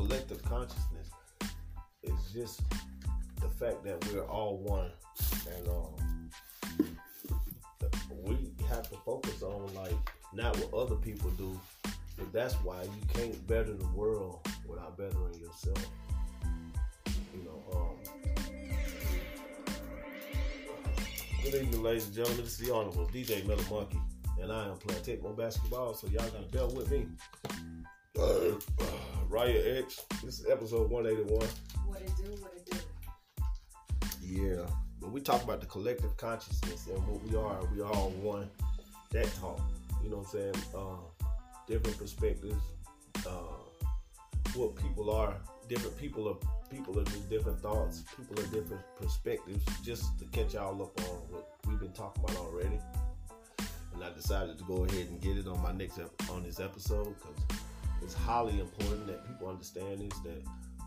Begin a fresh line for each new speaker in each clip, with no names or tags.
collective consciousness is just the fact that we're all one, and um, we have to focus on like not what other people do. But that's why you can't better the world without bettering yourself. You know. Um, good evening, ladies and gentlemen. This is the Honorable DJ Metal Monkey, and I am playing Tecmo basketball. So y'all gotta bear with me. Raya X. This is episode 181.
What it do, what it do.
Yeah, but we talk about the collective consciousness and what we are. We all one. That talk, you know what I'm saying? Uh, different perspectives. Uh, what people are. Different people are people are just different thoughts. People are different perspectives. Just to catch y'all up on what we've been talking about already. And I decided to go ahead and get it on my next ep- on this episode because it's highly important that people understand this that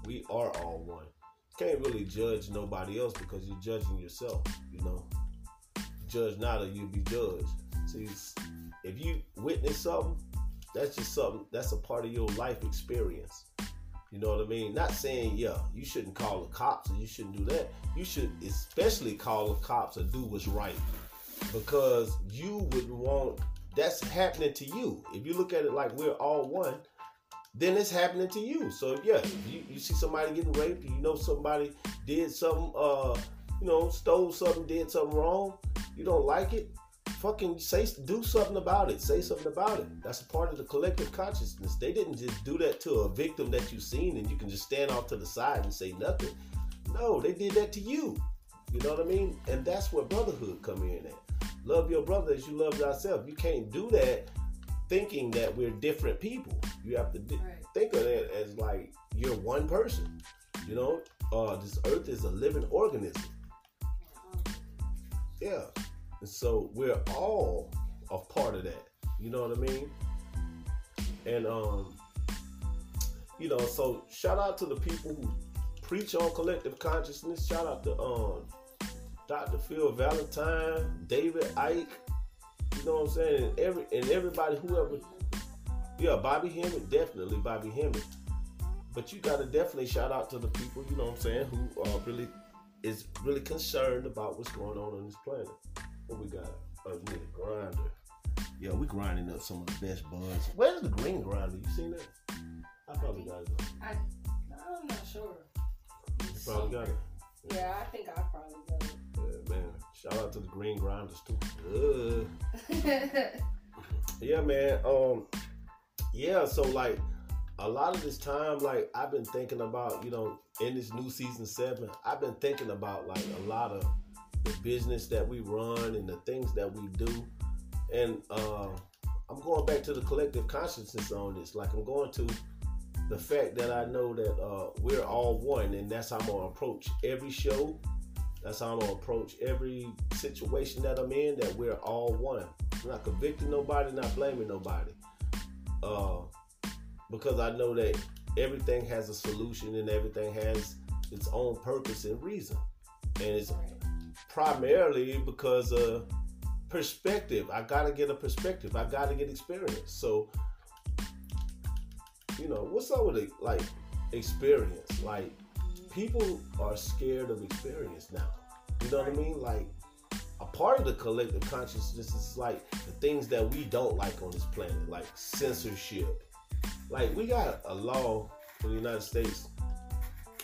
we are all one You can't really judge nobody else because you're judging yourself. You know, judge not or you'll be judged. See, if you witness something, that's just something. That's a part of your life experience. You know what I mean? Not saying yeah, you shouldn't call the cops or you shouldn't do that. You should especially call the cops or do what's right because you wouldn't want that's happening to you. If you look at it like we're all one, then it's happening to you. So yeah, you, you see somebody getting raped, you know somebody did something, uh, you know, stole something, did something wrong, you don't like it, fucking say do something about it. Say something about it. That's a part of the collective consciousness. They didn't just do that to a victim that you've seen and you can just stand off to the side and say nothing. No, they did that to you. You know what I mean? And that's where brotherhood come in at. Love your brother as you love yourself. You can't do that thinking that we're different people. You have to di-
Right.
think of it as like you're one person. You know, uh, this earth is a living organism. Yeah. And so we're all a part of that. You know what I mean? And um, you know, so shout out to the people who preach on collective consciousness. Shout out to um Dr. Phil Valentine, David Icke, you know what I'm saying? And every and everybody whoever yeah, Bobby Hemmitt, definitely Bobby Hemmitt. But you gotta definitely shout out to the people, you know what I'm saying, who are really is really concerned about what's going on on this planet. What we got? Oh, we need a grinder. Yeah, we grinding up some of the best buds. Where's the green grinder? You seen that? I probably got it.
I, I'm not sure.
You probably got it.
Yeah, I think I probably got
man. Shout out to the green grinders too. Yeah, man. Um, yeah. So like, a lot of this time, like I've been thinking about, you know, in this new season seven, I've been thinking about like a lot of the business that we run and the things that we do, and uh, I'm going back to the collective consciousness on this. Like I'm going to the fact that I know that uh, we're all one, and that's how I'm gonna approach every show. That's how I'm gonna approach every situation that I'm in. That we're all one. I'm not convicting nobody, not blaming nobody. Uh, because I know that everything has a solution and everything has its own purpose and reason. And it's primarily because of perspective. I gotta get a perspective. I gotta get experience. So, you know, what's up with it? Like experience? Like people are scared of experience now. You know what I mean? Like a part of the collective consciousness is like the things that we don't like on this planet, like censorship. Like we got a law in the United States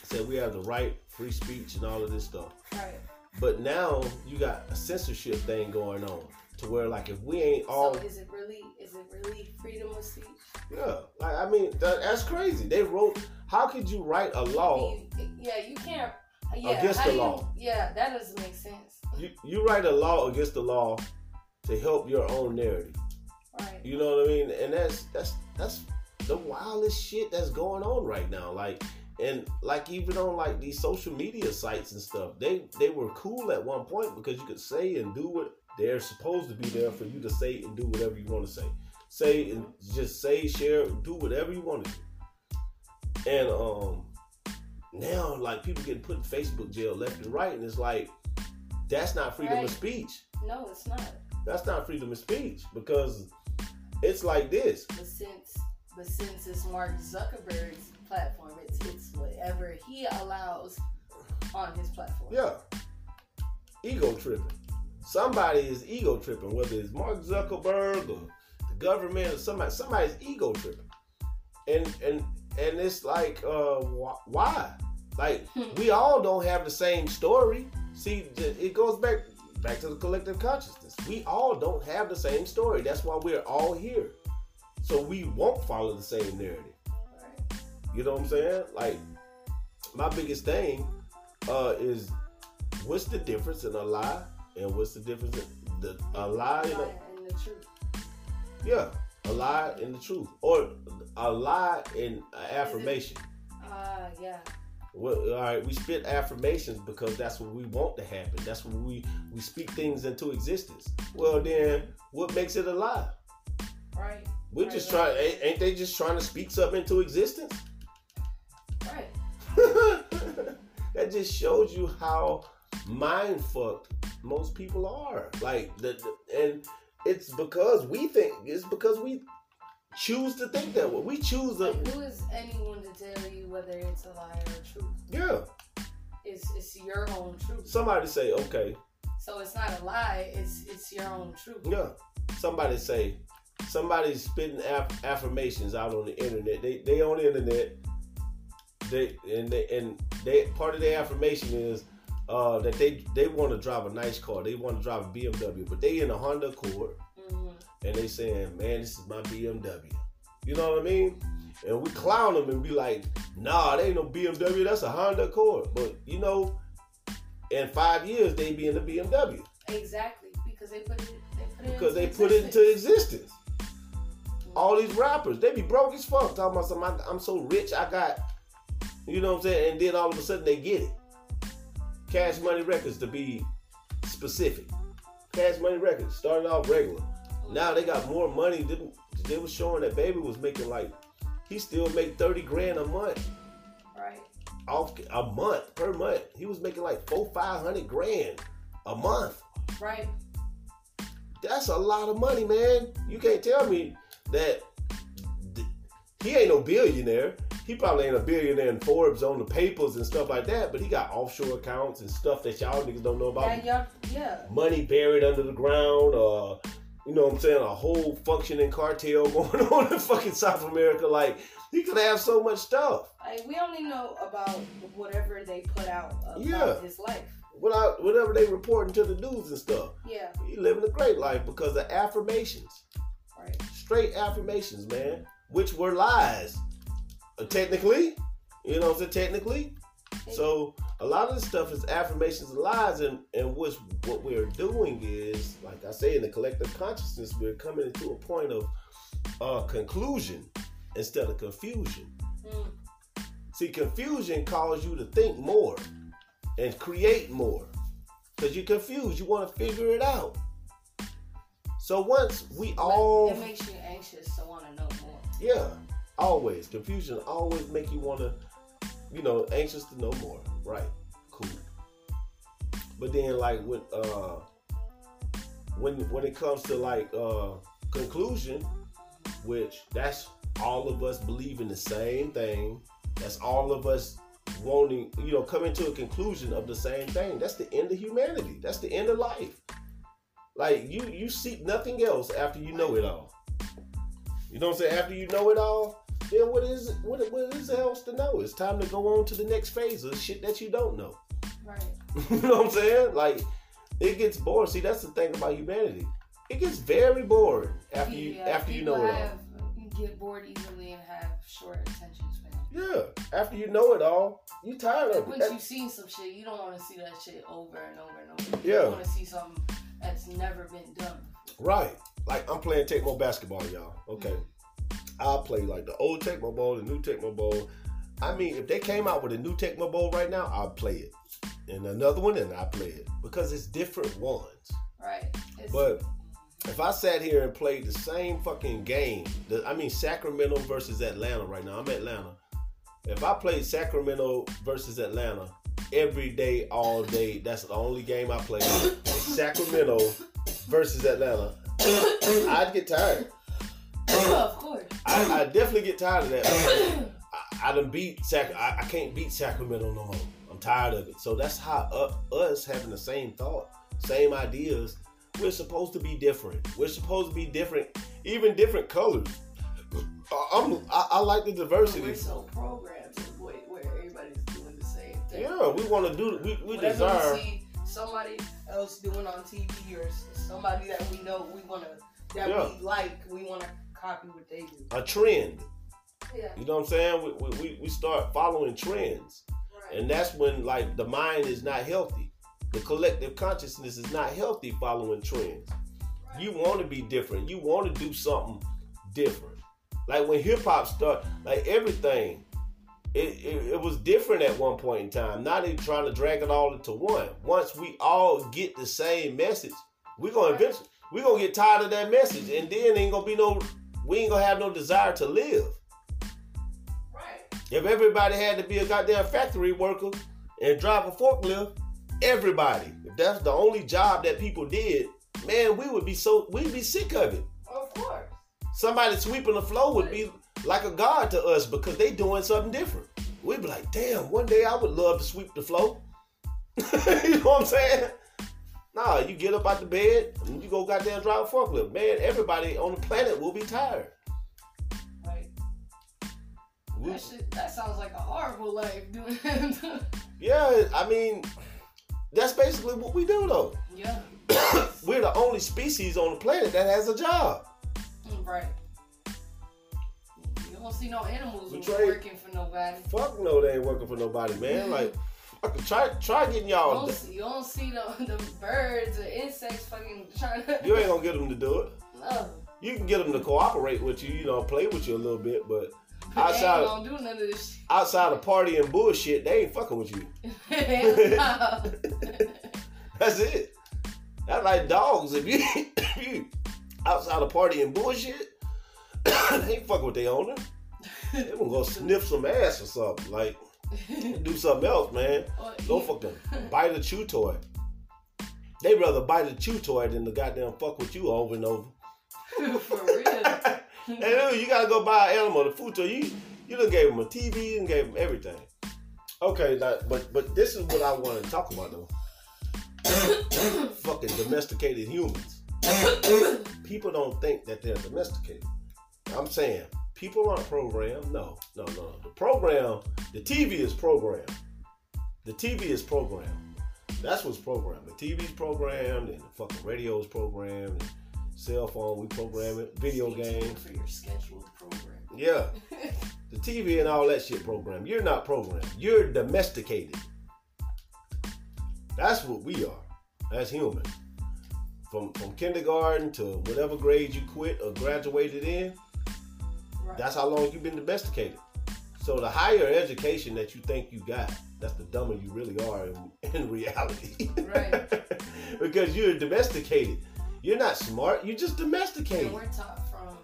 said we have the right free speech and all of this stuff.
Right.
But now you got a censorship thing going on to where like if we ain't all
so is it really is it really freedom of speech?
yeah, like I mean that, that's crazy. They wrote how could you write a law?
You- yeah, you can't. Yeah,
Against the
you-
law.
Yeah, that doesn't make sense.
You you write a law against the law to help your own narrative.
Right.
You know what I mean? And that's that's that's the wildest shit that's going on right now. Like and like even on like these social media sites and stuff, they they were cool at one point because you could say and do what they're supposed to be there for you to say and do whatever you want to say. Say and just say, share, do whatever you want to do. And um now like people getting put in Facebook jail left and right, and it's like that's not freedom
Right.
of speech.
No, it's not.
That's not freedom of speech because it's like this.
But since But since it's Mark Zuckerberg's platform, it's it's whatever he allows on his platform.
Yeah. Ego tripping. Somebody is ego tripping, whether it's Mark Zuckerberg or the government or somebody. Somebody's ego tripping, and and and it's like, uh, why? Like we all don't have the same story. See, it goes back back to the collective consciousness. We all don't have the same story. That's why we're all here. So we won't follow the same narrative. You know what I'm saying? Like my biggest thing uh, is what's the difference in a lie and what's the difference in the a lie and a,
Lie and the truth.
yeah a lie and the truth or a lie and an affirmation.
Ah, yeah.
Well, all right, we spit affirmations because that's what we want to happen. That's what we we speak things into existence. Well, then what makes it a lie?
Right.
We're
Right,
just
right.
trying. Ain't, ain't they just trying to speak something into existence?
Right.
that just shows you how mind fucked most people are. Like the, the- and it's because we think it's because we choose to think that way. We choose to
Like, who is anyone to tell you whether it's a lie or a truth?
yeah.
It's it's your own truth.
Somebody say, okay,
So it's not a lie. It's it's your own truth.
yeah. Somebody say somebody's spitting aff- affirmations out on the internet. They they on the internet. They and they and they part of their affirmation is uh, that they they want to drive a nice car. They want to drive a BMW, but they in a Honda Accord.
hmm
and they saying, "Man, this is my BMW." You know what I mean? And we clown them and be like, "Nah, they ain't no BMW. That's a Honda Accord." But you know, in five years they be in the BMW
Exactly. Because they put it. They put it.
because they
into
put it into
existence.
existence. All these rappers, they be broke as fuck. Talking about some, I'm so rich, I got, you know what I'm saying? And then all of a sudden they get it. Cash Money Records to be specific. Cash Money Records started off regular. Now they got more money. They, they was showing that baby was making like he still make thirty grand a month
Right.
off a month per month. He was making like four five hundred grand a month.
Right.
That's a lot of money, man. You can't tell me that th- he ain't no billionaire. He probably ain't a billionaire in Forbes on the papers and stuff like that. But he got offshore accounts and stuff that y'all niggas don't know about.
Y'all, yeah.
money buried under the ground, uh, you know what I'm saying, a whole functioning cartel going on in fucking South America. Like, he could have so much stuff.
Like, we only know about whatever they put out about
Yeah.
his life.
Without, whatever they reporting to the news and stuff.
Yeah.
He living a great life because of affirmations.
Right.
Straight affirmations, man. Which were lies. Uh, technically. You know so Technically. So a lot of this stuff is affirmations and lies, and and what's what we're doing is, like I say, in the collective consciousness, we're coming to a point of uh, conclusion instead of confusion.
Mm.
See, confusion causes you to think more and create more because you're confused. You want to figure it out. So once we all,
It makes you anxious to want to know more.
yeah, always confusion always make you want to, you know, anxious to know more. Right? Cool. But then, like with uh, when when it comes to like uh, conclusion, which that's all of us believing the same thing. That's all of us wanting, you know, coming to a conclusion of the same thing. That's the end of humanity. That's the end of life. Like you, you seek nothing else after you know it all. You know what I'm saying? After you know it all, then what is what what is else to know? It's time to go on to the next phase of shit that you don't know.
Right.
you know what I'm saying? Like it gets boring. See, that's the thing about humanity. It gets very boring after you
Yeah,
after you know it all.
have, Get bored easily and have short attention span.
Yeah, after you know it all, you tired of
Like
it.
once you've seen some shit, you don't want to see that shit over and over and over.
Yeah.
You want to see something that's never been done.
right. Like I'm playing Tecmo basketball, y'all. Okay. Mm-hmm. I play like the old Tecmo Bowl, the new Tecmo Bowl. I mean, if they came out with a new Tecmo Bowl right now, I'd play it. And another one, and I play it because it's different ones.
Right. It's,
But if I sat here and played the same fucking game, the, I mean Sacramento versus Atlanta right now. I'm Atlanta. If I played Sacramento versus Atlanta every day, all day, that's the only game I play. Sacramento versus Atlanta. I'd get tired.
of course.
I, I definitely get tired of that. I, I done beat Sac. I, I can't beat Sacramento no more. I'm tired of it. So that's how uh, us having the same thought, same ideas. We're supposed to be different. We're supposed to be different, even different colors. I- I'm, I, I like the diversity.
We're so programmed to the where everybody's doing the same thing.
Yeah, we want to do. We, we
Whatever
desire.
we see somebody else doing on TV or somebody that we know we want to that
Yeah.
we like, we want to copy what they do.
a trend.
Yeah,
You know what I'm saying? We, we- we, start following trends.
right.
And that's when like the mind is not healthy. The collective consciousness is not healthy following trends.
right.
You want to be different. You want to do something different. Like when hip hop started, like everything, it, it, it was different at one point in time. Now they trying to drag it all into one. Once we all get the same message, we're gonna eventually we're gonna get tired of that message, and then ain't gonna be no we ain't gonna have no desire to live.
right.
If everybody had to be a goddamn factory worker and drive a forklift, everybody, if that's the only job that people did, man, we would be so we'd be sick of it.
Of course.
Somebody sweeping the floor would be like a god to us because they doing something different. We'd be like, damn, one day I would love to sweep the floor. you know what I'm saying? Nah, you get up out the bed and you go goddamn drive a forklift. Man, everybody on the planet will be tired. We-
That shit. That sounds like a horrible life. Doing. That.
Yeah, I mean, that's basically what we do though.
yeah.
We're the only species on the planet that has a job.
Mm, Right. You don't see no animals
trade-
working for nobody.
Fuck no, they ain't working for nobody, man. Like, fucking try try getting
You
y'all.
don't, see, you don't see the, the birds or insects fucking trying to.
You ain't gonna get them to do it.
No.
You can get them to cooperate with you, you know, play with you a little bit, but
They ain't
outside
gonna do none of this
outside of party and bullshit, they ain't fucking with you.
shit.
That's it. That's like dogs. If you, if you outside of party and bullshit, they ain't fucking with their owner. They gonna go sniff some ass or something. Like do something else, man.
Don't
fucking bite a chew toy. They rather bite a chew toy than the goddamn fuck with you over and over.
For real.
And then you gotta go buy an animal, the food toy. You you done gave them a TV and gave them everything. Okay, that, but but this is what I want to talk about though. fucking domesticated humans. people don't think that they're domesticated. I'm saying people aren't programmed. No, no, no. The program, the TV is programmed. The TV is programmed. That's what's programmed. The TV's programmed, and the fucking radio's programmed, and cell phone we program it, video games.
for your scheduled program.
Yeah, the TV and all that shit programmed. You're not programmed. You're domesticated. That's what we are as humans. From from kindergarten to whatever grade you quit or graduated in,
Right.
that's how long you've been domesticated. So the higher education that you think you got, that's the dumber you really are in, in reality.
Right.
because you're domesticated. You're not smart. You're just domesticated.
and we're taught from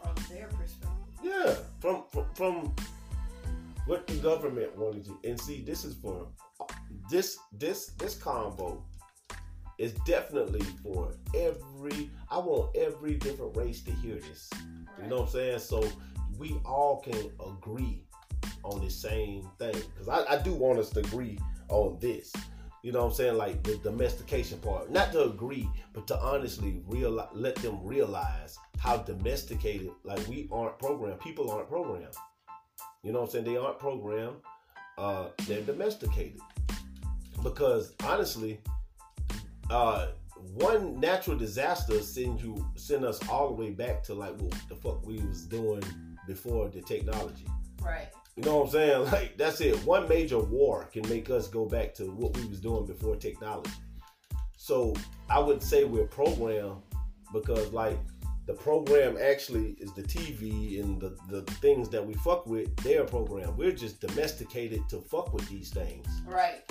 from their perspective.
Yeah, from, from from what the government wanted you. And see, this is for this this this combo is definitely for every. I want every different race to hear this. You know what I'm saying? So we all can agree on the same thing. Because I, I do want us to agree on this. You know what I'm saying? Like the domestication part. Not to agree, but to honestly realize, let them realize how domesticated, like we aren't programmed. People aren't programmed. You know what I'm saying? They aren't programmed. Uh, they're domesticated. Because honestly, uh, one natural disaster send you send us all the way back to like what the fuck we was doing before the technology.
Right.
You know what I'm saying? Like that's it. One major war can make us go back to what we was doing before technology. So I would say we're programmed because like the program actually is the TV and the, the things that we fuck with, they're programmed. We're just domesticated to fuck with these things.
Right.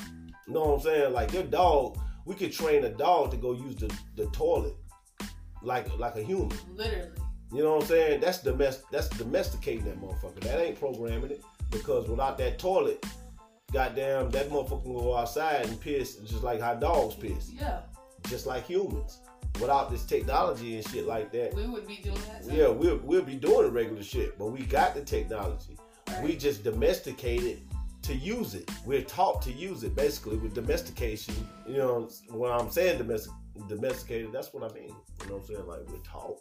You know what I'm saying? Like your dog, we could train a dog to go use the, the toilet like like a human.
Literally.
You know what I'm saying? That's domest that's domesticating that motherfucker. That ain't programming it. Because without that toilet, goddamn, that motherfucker can go outside and piss just like how dogs piss.
Yeah.
Just like humans. without this technology and shit like that,
We would be doing that. too.
yeah, we'll we'll be doing the regular shit. But we got the technology.
Right.
We just domesticated to use it. We're taught to use it. Basically, with domestication, you know, when I'm saying domestic, domesticated, that's what I mean. You know what I'm saying? Like we're taught.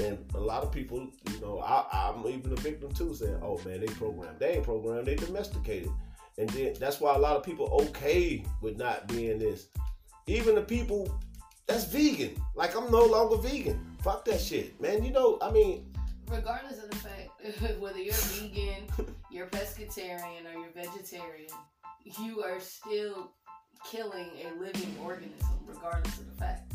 And a lot of people, you know, I, I'm even a victim too, saying, "Oh man, they programmed. They ain't programmed. They domesticated." And then that's why a lot of people okay with not being this. Even the people that's vegan, like I'm no longer vegan. Fuck that shit, man. You know, I mean,
regardless of the fact whether you're vegan, you're pescatarian, or you're vegetarian, you are still killing a living organism, regardless of the fact.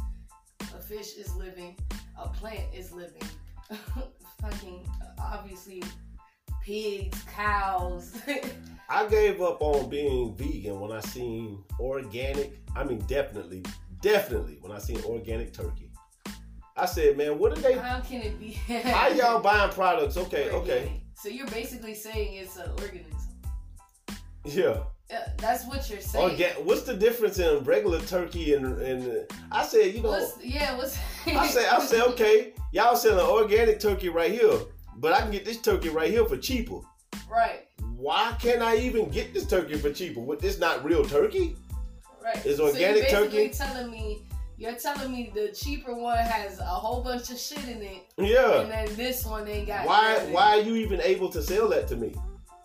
A fish is living, a plant is living. Fucking obviously, pigs, cows.
I gave up on being vegan when I seen organic. I mean, definitely, definitely when I seen organic turkey. I said, man, what are they?
How can it be?
How y'all buying products? Okay, okay,
organic? So you're basically saying it's an organism.
yeah.
Yeah, that's what you're oh, saying.
Organ- what's the difference in regular turkey and and? I said, you know,
What's, yeah, what's
I said, I said, okay, y'all selling organic turkey right here, but I can get this turkey right here for cheaper.
right,
Why can't I even get this turkey for cheaper? What this not real turkey?
right.
Is
so
organic
you're basically
turkey-
telling me you're telling me the cheaper one has a whole bunch of shit in it,
Yeah.
and then this one ain't got.
Why why are you even able to sell that to me?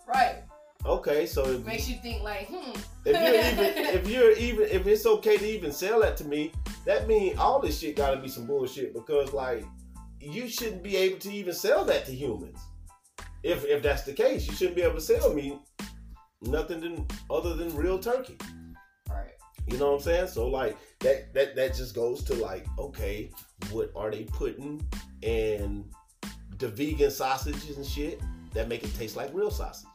Right,
Okay, so it
makes you think like, hmm.
if you're even if you're even if it's okay to even sell that to me, that means all this shit gotta be some bullshit because like you shouldn't be able to even sell that to humans. If if that's the case, you shouldn't be able to sell me nothing than, other than real turkey.
right,
You know what I'm saying? So like that that that just goes to like, okay, what are they putting in the vegan sausages and shit that make it taste like real sausage?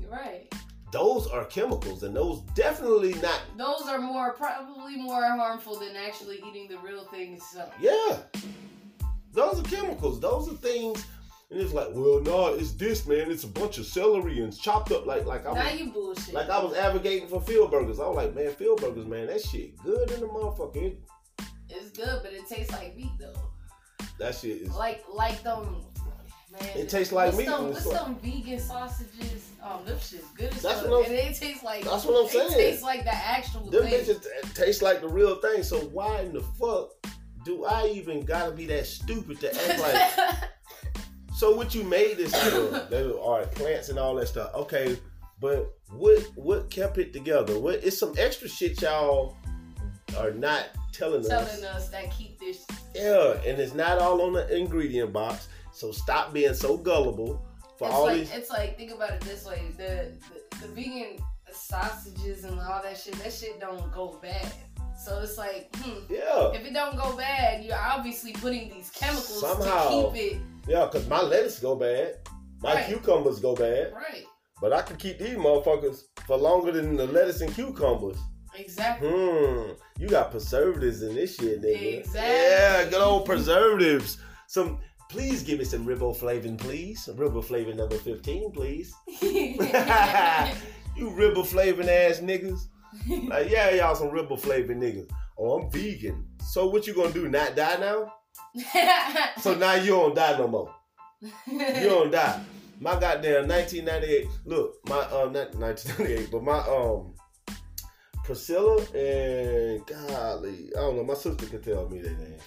you're right.
Those are chemicals and those definitely not
Those are more probably more harmful than actually eating the real thing itself.
yeah. Those are chemicals. Those are things and it's like, well, no, it's this, man. It's a bunch of celery and chopped up like like I
Now
was
you bullshit.
like I was advocating for field burgers. I was like, man, field burgers, man, that shit good in the motherfucker. It-
it's good, but it tastes like meat though.
that shit is
Like like them. Man,
It tastes like
what's
meat when
what's
like-
them vegan sausages? Um, them shit's good as
That's what I'm-
and they taste like
That's what I'm saying.
It tastes like the actual
Them
thing.
bitches taste like the real thing. So why in the fuck do I even gotta be that stupid to act like? so what you made this of? They were, all right, plants and all that stuff. Okay, but what what kept it together? What it's some extra shit y'all are not telling us.
telling us that keep this.
Yeah, and it's not all on the ingredient box. So stop being so gullible for
It's
all
like
these.
it's like think about it this way: the, the the vegan sausages and all that shit, that shit don't go bad. So it's like, hmm,
Yeah,
if it don't go bad, you're obviously putting these chemicals
Somehow.
to keep it
yeah, cause my lettuce go bad, my
Right.
cucumbers go bad.
right.
But I can keep these motherfuckers for longer than the lettuce and cucumbers.
Exactly.
Hmm. You got preservatives in this shit, nigga.
Exactly.
Yeah, good old preservatives. Some please give me some riboflavin, please. Riboflavin number 15, please. You riboflavin ass niggas. Like, yeah, y'all some riboflavin niggas. Oh, I'm vegan. So what you gonna do? Not die now? So now you don't die no more. You don't die. My goddamn 1998. Look, my um, not 1998, but my um, Priscilla and golly, I don't know. My sister could tell me their names,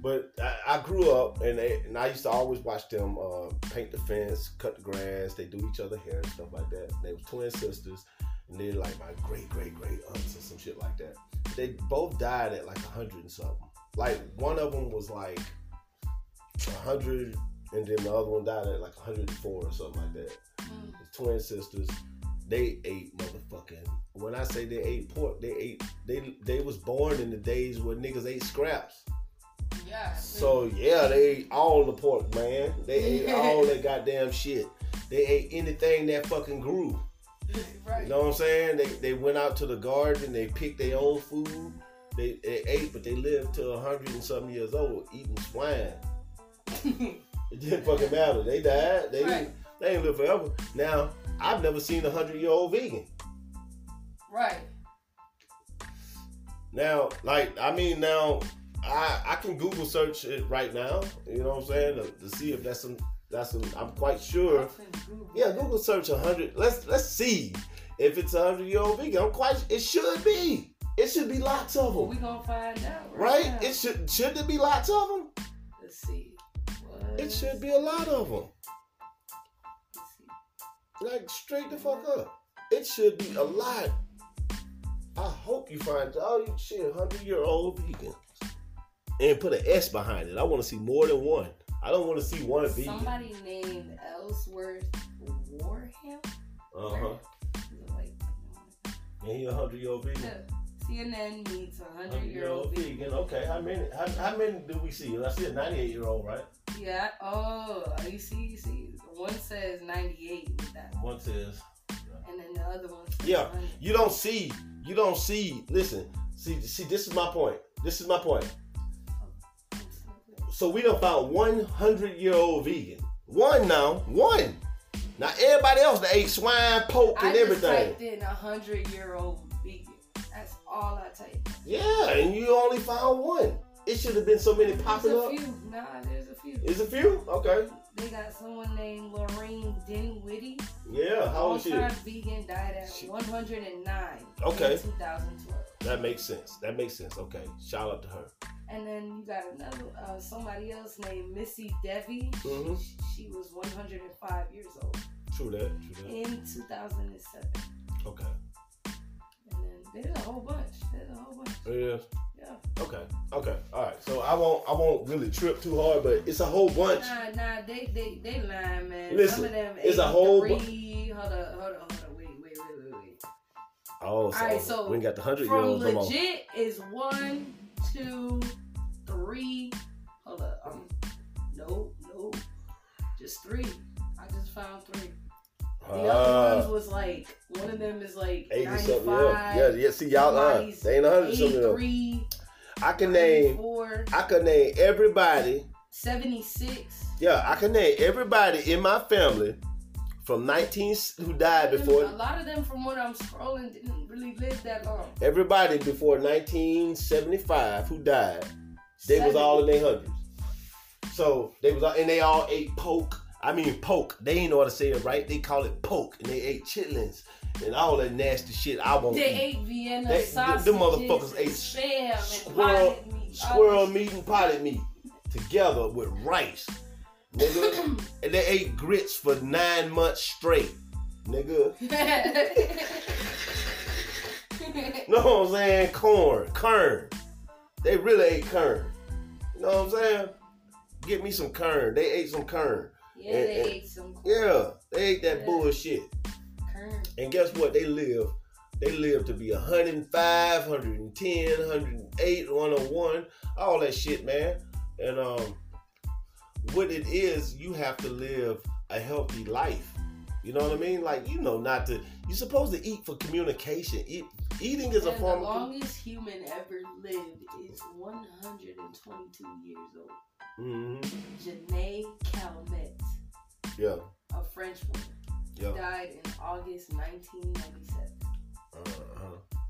but I, I grew up and they, and I used to always watch them uh, paint the fence, cut the grass. They do each other hair and stuff like that. They were twin sisters, and they're like my great great great aunts or some shit like that. They both died at like a hundred and something. Like one of them was like a hundred and then the other one died at like 104 or something like that.
Mm.
Twin sisters. They ate motherfucking. When I say they ate pork, they ate. They they was born in the days where niggas ate scraps.
yeah.
So yeah, they ate all the pork, man. They ate all that goddamn shit. They ate anything that fucking grew.
Right.
You know what I'm saying? They they went out to the garden. They picked their own food. They, they ate, but they lived to a hundred and something years old eating swine. It didn't fucking matter. They died. They
Right.
didn't, they ain't live forever. Now I've never seen a hundred year old vegan.
right.
Now, like, I mean, now I I can Google search it right now. You know what I'm saying to, to see if that's some that's some. I'm quite sure. Yeah, Google search hundred. Let's let's see if it's a hundred year old vegan. I'm quite. It should be. It should be lots of
Well,
them,
we gonna find out.
right?
now.
It should should there be lots of them?
Let's see. What?
It should be a lot of them. Like straight the fuck up. It should be a lot. I hope you find oh you shit hundred year old vegans and put an S behind it. I want to see more than one. I don't want to see one vegan.
Somebody named Ellsworth Wareham.
Uh huh. And he a hundred year old vegan.
yeah. CNN needs a hundred year old vegan.
vegan. Okay, how many? How, how many do we see? I see a ninety-eight year old, right?
Yeah. Oh, you see, you see. One says 98 with that,
One says.
and then the other one. Says
Yeah.
100.
You don't see. You don't see. Listen. See. See. This is my point. This is my point. So we done found one hundred year old vegan. One now. One. Now everybody else that ate swine, pork,
I
and
just
everything.
typed in a hundred year old vegan. That's all I typed.
Yeah, and you only found one. It should have been so many popping
There's a
up.
few. Nah, there's a few.
Is a few? Okay.
They got someone named Lorraine Dinwiddie.
Yeah. How old is she?
Vegan died at
She-
109.
Okay.
In 2012.
That makes sense. That makes sense. Okay. Shout out to her.
And then you got another uh, somebody else named Missy Devi.
Mhm.
She, she was 105 years old
True that. True that.
in 2007.
Okay.
And then there's a whole bunch. There's a whole bunch.
Yeah.
Yeah.
Okay. Okay. All right. So I won't. I won't really trip too hard, but it's a whole bunch.
Nah, nah, they they they lying, man.
Listen,
Some of them
it's a whole
Hold on, hold on,
Oh, so,
Alright, so
we got the hundred year
From
olds no more.
legit is one, two, three. Hold up. Um, no, no. Just three. I just found three. The other ones was like one of them is like
eighty something. Yeah. Yeah. Yeah. See y'all. Uh, they ain't a hundred something. though.
83,
I can name.
94,
I can name everybody.
76.
Yeah, I can name everybody in my family from 19 who died before.
A lot of them from what I'm scrolling didn't really live that long.
Everybody before 1975 who died, they was all in their hundreds. So they was all, and they all ate poke. I mean poke. They ain't know how to say it right. They call it poke, and they ate chitlins and all that nasty shit. I won't
They
eat.
ate Vienna
They-
sausages,
them motherfuckers ate
spam and
squirrel-
potted meat.
Squirrel oh. meat and potted meat together with rice, nigga. and they ate grits for nine months straight, nigga. know what I'm saying? Corn, kern. They really ate kern. You know what I'm saying? Get me some kern. They ate some kern.
yeah, they
And- and-
ate some corn.
Yeah, they ate that
Yeah.
bullshit.
Kern.
And guess what? They live. They live to be 105, 110, 108, 101, all that shit, man. And um, what it is, you have to live a healthy life. You know what I mean? Like you know, not to. You're supposed to eat for communication. Eat, eating is a
And
form
the
of.
longest human ever lived is 122 years old.
hmm
Janae Calment,
Yeah,
a French woman,
yeah.
died in August 1997.
Uh-huh.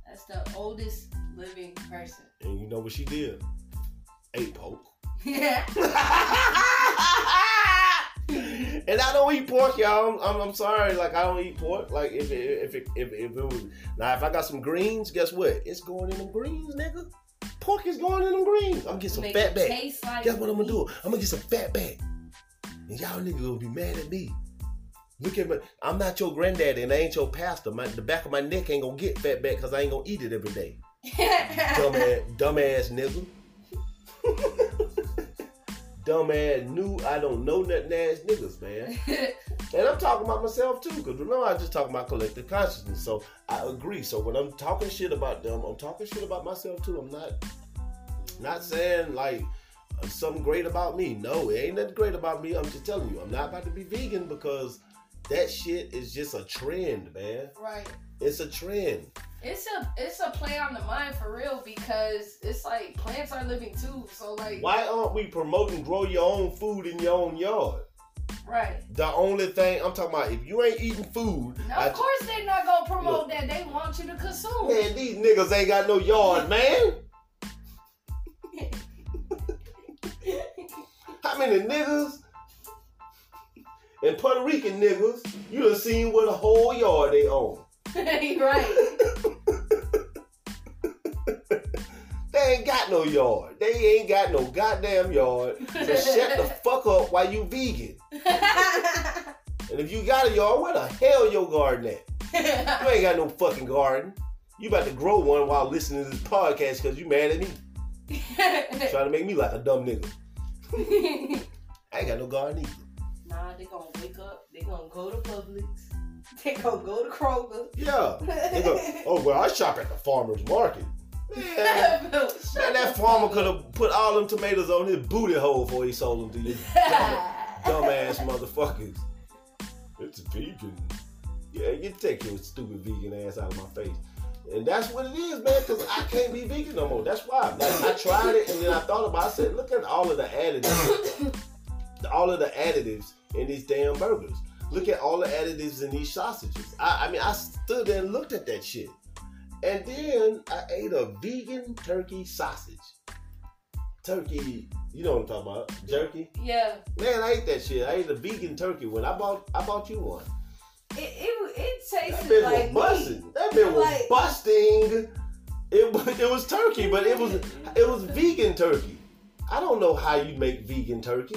That's the oldest living person.
And you know what she did? Ate pork.
Yeah.
and I don't eat pork, y'all. I'm, I'm, I'm sorry. Like I don't eat pork. Like if it, if it, if, if it was now, if I got some greens, guess what? It's going in them greens, nigga. Pork is going in them greens. I'm gonna get some
Make
fat back.
like
Guess what I'm gonna do? I'm gonna get some fat back. And y'all niggas gonna be mad at me. Look at me. I'm not your granddaddy and I ain't your pastor. My, the back of my neck ain't gonna get fat back because I ain't gonna eat it every day. Dumbass, dumbass nigga. dumbass new I don't know nothing ass niggas, man. And I'm talking about myself too, because remember I just talking about collective consciousness. So I agree. So when I'm talking shit about them, I'm talking shit about myself too. I'm not not saying like something great about me. No, it ain't nothing great about me. I'm just telling you, I'm not about to be vegan because that shit is just a trend, man.
right.
It's a trend.
It's a it's a play on the mind for real because it's like plants are living too. So like
Why aren't we promoting grow your own food in your own yard?
Right.
The only thing I'm talking about, if you ain't eating food,
Now,
I-
of course they not gonna promote that. They want you to consume.
man, these niggas ain't got no yard, man. How many niggas and Puerto Rican niggas you done seen with a whole yard they own?
right.
They ain't got no yard. They ain't got no goddamn yard. So shut the fuck up while you vegan. And if you got a yard, where the hell your garden at? You ain't got no fucking garden. You about to grow one while listening to this podcast because you mad at me. Trying to make me like a dumb nigga. I ain't got no garden either.
nah, they gonna wake up. They gonna go to Publix. They gonna go to Kroger.
Yeah. Go, oh, well, I shop at the farmer's market. Man, man that farmer could have put all them tomatoes on his booty hole before he sold them to you. Dumbass motherfuckers. It's vegan. Yeah, you take your stupid vegan ass out of my face. And that's what it is, man, because I can't be vegan no more. That's why. Like, I tried it and then I thought about it. I said, look at all of the additives. all of the additives in these damn burgers. Look at all the additives in these sausages. I, I mean, I stood there and looked at that shit. And then I ate a vegan turkey sausage. Turkey, you know what I'm talking about? Jerky.
yeah,
Man, I ate that shit. I ate a vegan turkey one. I bought I bought you one.
it it, it
That
tasted
bitch
like
was
meat.
That bitch was
Like-
busting. It was it was turkey, but it was it was vegan turkey. I don't know how you make vegan turkey.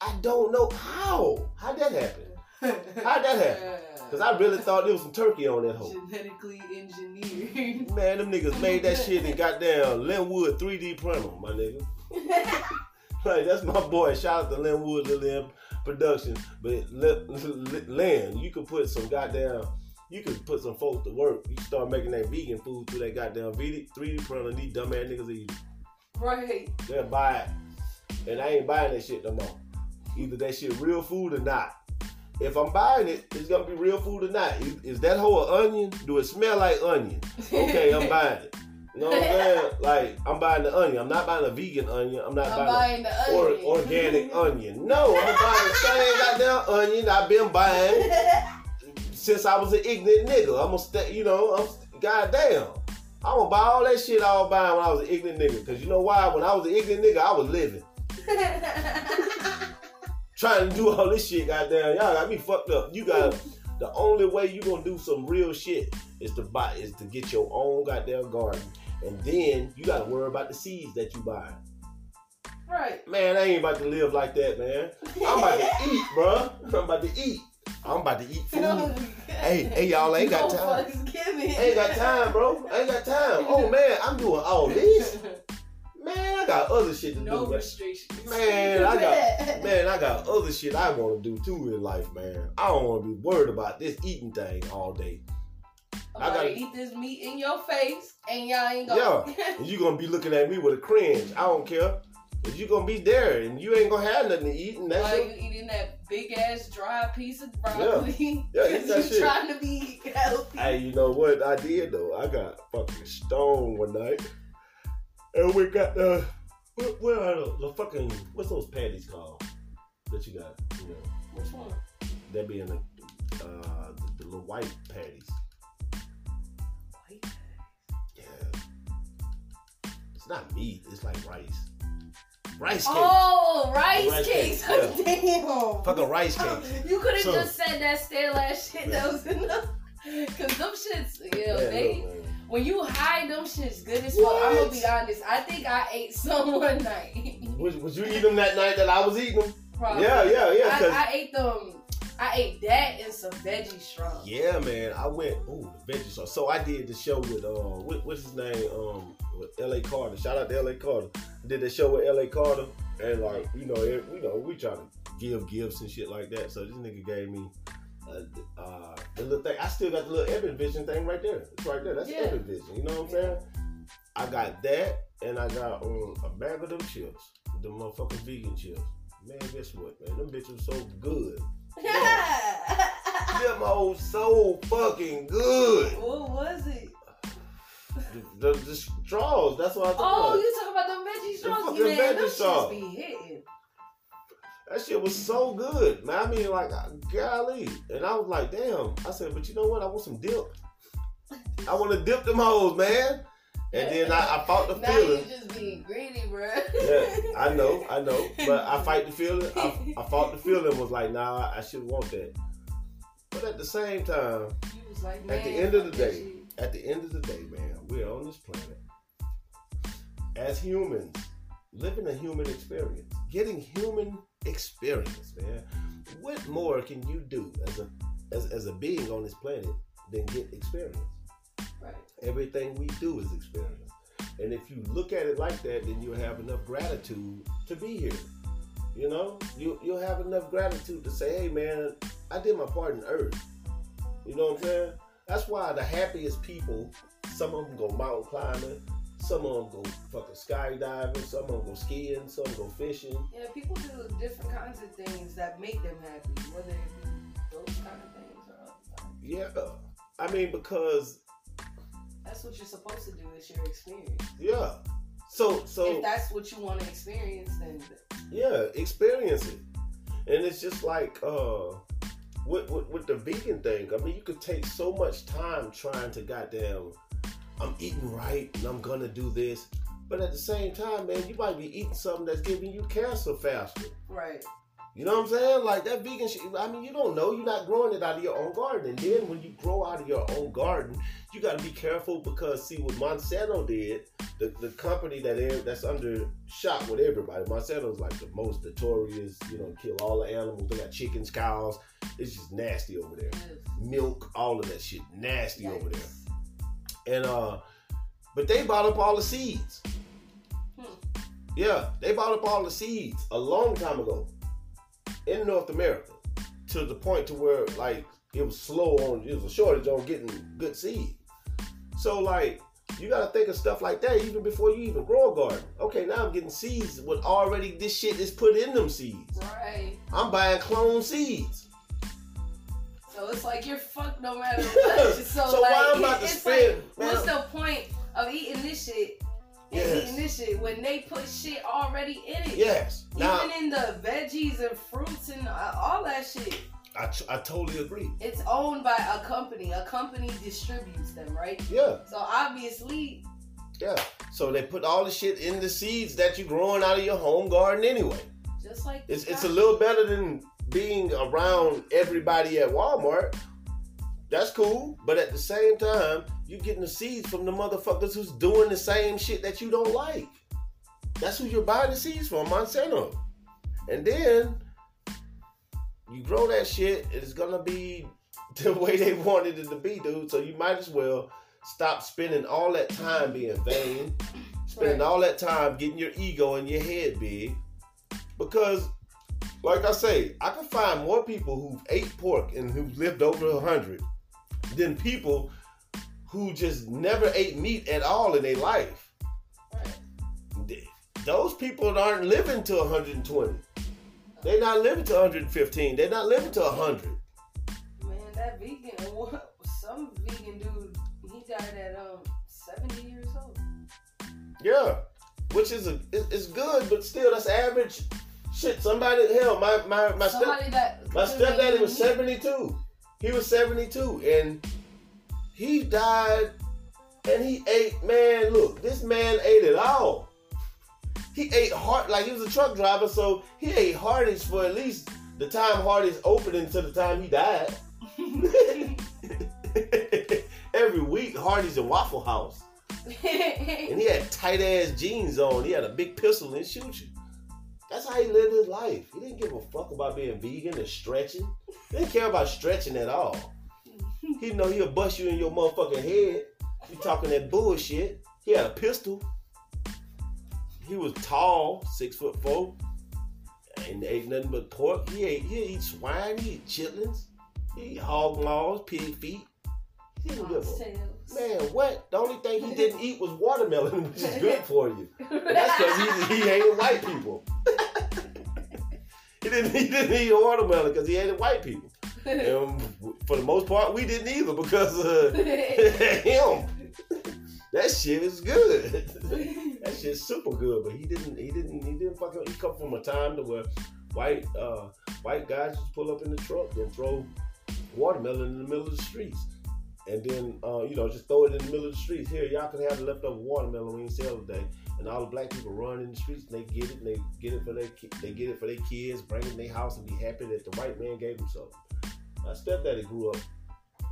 I don't know how. How'd that happen? How'd that happen? Cause I really thought there was some turkey on that hole.
genetically engineered.
Man, them niggas made that shit in goddamn Linwood 3D printer, my nigga. Like that's my boy. Shout out to Linwood Lillian Productions. But Lin, you could put some goddamn, you could put some folks to work. You start making that vegan food through that goddamn 3D printer. And these dumbass niggas eat. it.
right.
They'll buy it, and I ain't buying that shit no more. Either that shit real food or not. If I'm buying it, it's gonna be real food or not. Is, is that whole onion? Do it smell like onion? Okay, I'm buying it. You know what I'm saying? Like I'm buying the onion. I'm not buying a vegan onion. I'm not
I'm
buying
buying the
a or,
onion.
organic onion. No, I'm buying the same goddamn onion I've been buying since I was an ignorant nigga. I'm gonna stay, you know, I'm goddamn. I'm gonna buy all that shit I was buying when I was an ignorant nigga. Cause you know why? When I was an ignorant nigga, I was living. Trying to do all this shit, goddamn. Y'all got me fucked up. You got the only way you gonna do some real shit is to buy is to get your own goddamn garden. And then you gotta worry about the seeds that you buy.
right.
Man, I ain't about to live like that, man. I'm about to eat, bruh. I'm about to eat. I'm about to eat food. Hey, hey, y'all, I ain't got time. I ain't got time, bro. I ain't got time. Oh man, I'm doing all this. Man, I got other shit to
no
do. Man.
restrictions.
Man, I got man, I got other shit I want to do too in life, man. I don't want to be worried about this eating thing all day.
I'm
I
gonna
gotta-
eat this meat in your face, and y'all ain't gonna.
Yeah, And you gonna be looking at me with a cringe. I don't care. But you gonna be there and you ain't gonna have nothing to eat and that's
While
your-
you eating that big ass dry piece of broccoli,
Yeah, eat that
you
shit.
trying to be healthy.
Hey, you know what I did though? I got fucking stoned one night, and we got the what, what are the, the fucking what's those patties called that you got? You know,
Which one?
that being the uh the, the little white patties.
White.
Yeah, it's not meat. It's like rice. Rice cakes.
Oh, rice,
Rice
cakes.
cakes,
Damn.
Fucking rice cakes.
You could have
So-
just said that stale ass shit that was in them. Cause them shits, you know,
Yeah,
they
look, man.
When you hide them shits good as fuck. I'm gonna be honest. I think I ate some one night.
Was, was you eating them that night that I was eating them?
Probably.
Yeah, yeah, yeah.
I,
'cause-
I ate them. I ate that and some veggie straw.
Yeah, man. I went. Ooh, the veggie sauce. So I did the show with uh, what, what's his name? Um, with L.A. Carter. Shout out to L.A. Carter. I did the show with L.A. Carter, and like you know, it, you know, we try to give gifts and shit like that. So this nigga gave me. Uh, uh, the little thing, I still got the little Evan Vision thing right there. It's right there. That's
Yeah.
Evan Vision. You know what I'm saying? I got that, and I got um, a bag of them chips, the motherfucking vegan chips. Man, guess what, man? Them bitches so good. Yeah. Them old so fucking good.
what was it?
The, the, the straws. That's what I was.
Oh,
thought.
you talking about them veggie straws?
fucking
Man,
veggie straws.
be hitting.
That shit was so good, man. I mean, like, golly. And I was like, damn. I said, but you know what? I want some dip. I want to dip them hoes, man. And then I, I fought the
now
feeling.
you just being greedy, bro.
Yeah, I know, I know. But I fight the feeling. I, I fought the feeling was like, nah, I should want that. But at the same time,
like,
At the end of the day,
shit."
at the end of the day, man, we're on this planet as humans, living a human experience, getting human experience, man. What more can you do as a as, as a being on this planet than get experience?
Right.
Everything we do is experience. And if you look at it like that, then you'll have enough gratitude to be here. You know, you you'll have enough gratitude to say, "Hey, man, I did my part in Earth." You know what I'm saying? That's why the happiest people, some of them go mountain climbing, some of them go fucking skydiving, some of them go skiing, some go fishing.
Yeah, people do different kinds of things that make them happy, whether it be those kind of things or other kinds.
Yeah, I mean because
That's what you're supposed to do. It's your experience.
yeah. So so
if that's what you want to experience, then
yeah, experience it. And it's just like uh with, with with the vegan thing. I mean, you could take so much time trying to goddamn I'm eating right and I'm gonna do this. But at the same time, man, you might be eating something that's giving you cancer faster.
right.
You know what I'm saying? Like that vegan shit. I mean, you don't know. You're not growing it out of your own garden. And then when you grow out of your own garden, you got to be careful because see what Monsanto did. The, the company that that's under shot with everybody. Monsanto's like the most notorious. You know, kill all the animals. They got chickens, cows. It's just nasty over there. Milk, all of that shit, nasty over there. And uh, but they bought up all the seeds.
Hmm.
Yeah, they bought up all the seeds a long time ago in North America to the point to where like it was slow on it was a shortage on getting good seed. So like you gotta think of stuff like that even before you even grow a garden. Okay, now I'm getting seeds with already this shit is put in them seeds.
Right.
I'm buying clone seeds.
So it's like you're fucked no matter what. So,
So
like,
why I'm about to
it's
spend-
like, what's the point of eating this shit and
Yes.
eating this shit when they put shit already in it?
Yes. Now
Even in the veggies and fruits and uh, all that shit,
I, I totally agree.
it's owned by a company. A company distributes them, right?
Yeah.
So obviously,
Yeah. So they put all the shit in the seeds that you're growing out of your home garden anyway.
just like
It's it's a little better than being around everybody at Walmart. That's cool, but at the same time, you're getting the seeds from the motherfuckers who's doing the same shit that you don't like. That's who you're buying the seeds from, Monsanto. And then you grow that shit, it's gonna be the way they wanted it to be, dude. So you might as well stop spending all that time being vain, spending
Right.
all that time getting your ego and your head big. Because, like I say, I can find more people who've ate pork and who've lived over a hundred than people who just never ate meat at all in their life.
Right.
Those people aren't living to 120. They're not living to 115. They're not living to 100.
Man, that vegan, some vegan dude, he died at um 70 years old.
Yeah, which is a it- it's good, but still that's average. Shit, somebody hell, my my my step,
Somebody
my stepdaddy was 72. He was 72, and he died, and he ate. Man, look, this man ate it all. He ate hard like he was a truck driver, so he ate Hardee's for at least the time Hardee's opened until the time he died. Every week, Hardee's and Waffle House. And he had tight ass jeans on. He had a big pistol and shoot you. That's how he lived his life. He didn't give a fuck about being vegan and stretching. He didn't care about stretching at all. He know he'll bust you in your motherfucking head. You talking that bullshit. He had a pistol. He was tall, six foot four, and ate nothing but pork. He ate he eat swine, he eat chitlins, he eat hog maws, pig feet. He didn't oh, give a. Man, what? The only thing he didn't eat was watermelon, which is good for you. And that's because he, he hated white people. he didn't he didn't eat watermelon because he hated white people. And for the most part, we didn't either because of him. That shit is good. that shit's super good, but he didn't. He didn't. He didn't fucking. He come from a time to where White uh, white guys just pull up in the truck and throw watermelon in the middle of the streets. And then, uh, you know, just throw it in the middle of the streets. Here, y'all can have the leftover watermelon when you sell today. And all the black people run in the streets and they get it and they get it for their ki- they get it for their kids, bring it in their house and be happy that the white man gave them something. My stepdaddy grew up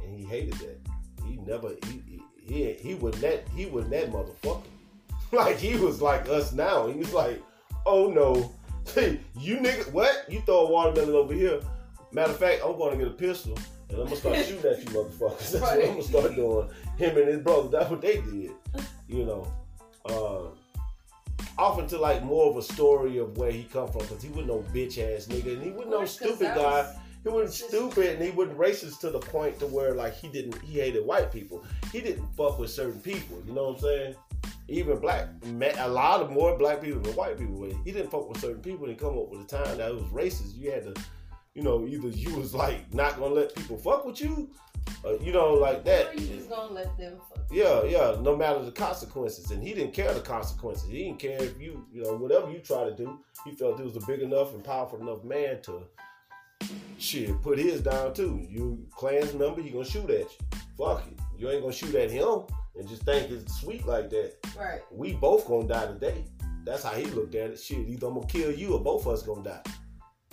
and he hated that. He never he he he, he was that he wasn't that motherfucker. like he was like us now. He was like, oh no, you nigga, what? You throw a watermelon over here? Matter of fact, I'm going to get a pistol and I'm gonna start shooting at you motherfuckers. That's what I'm gonna start doing. Him and his brother. That's what they did. You know. Uh, often to like more of a story of where he come from because he wasn't no bitch ass nigga and he wasn't no
Of course, 'cause
stupid guy.
was-
He wasn't stupid and he wasn't racist to the point to where like he didn't he hated white people. He didn't fuck with certain people. You know what I'm saying? Even black, a lot of more black people than white people. He didn't fuck with certain people and come up with a time that it was racist. You had to, you know, either you was like not gonna let people fuck with you, uh, you know, like that.
Or you just gonna let them fuck.
Yeah, yeah, no matter the consequences. And he didn't care the consequences. He didn't care if you, you know, whatever you try to do, he felt he was a big enough and powerful enough man to shit, put his down too. You Klan's member, he gonna shoot at you. Fuck it. You ain't gonna shoot at him and just think it's sweet like that.
Right.
We both gonna die today. That's how he looked at it. Shit, either I'm gonna kill you or both of us gonna die.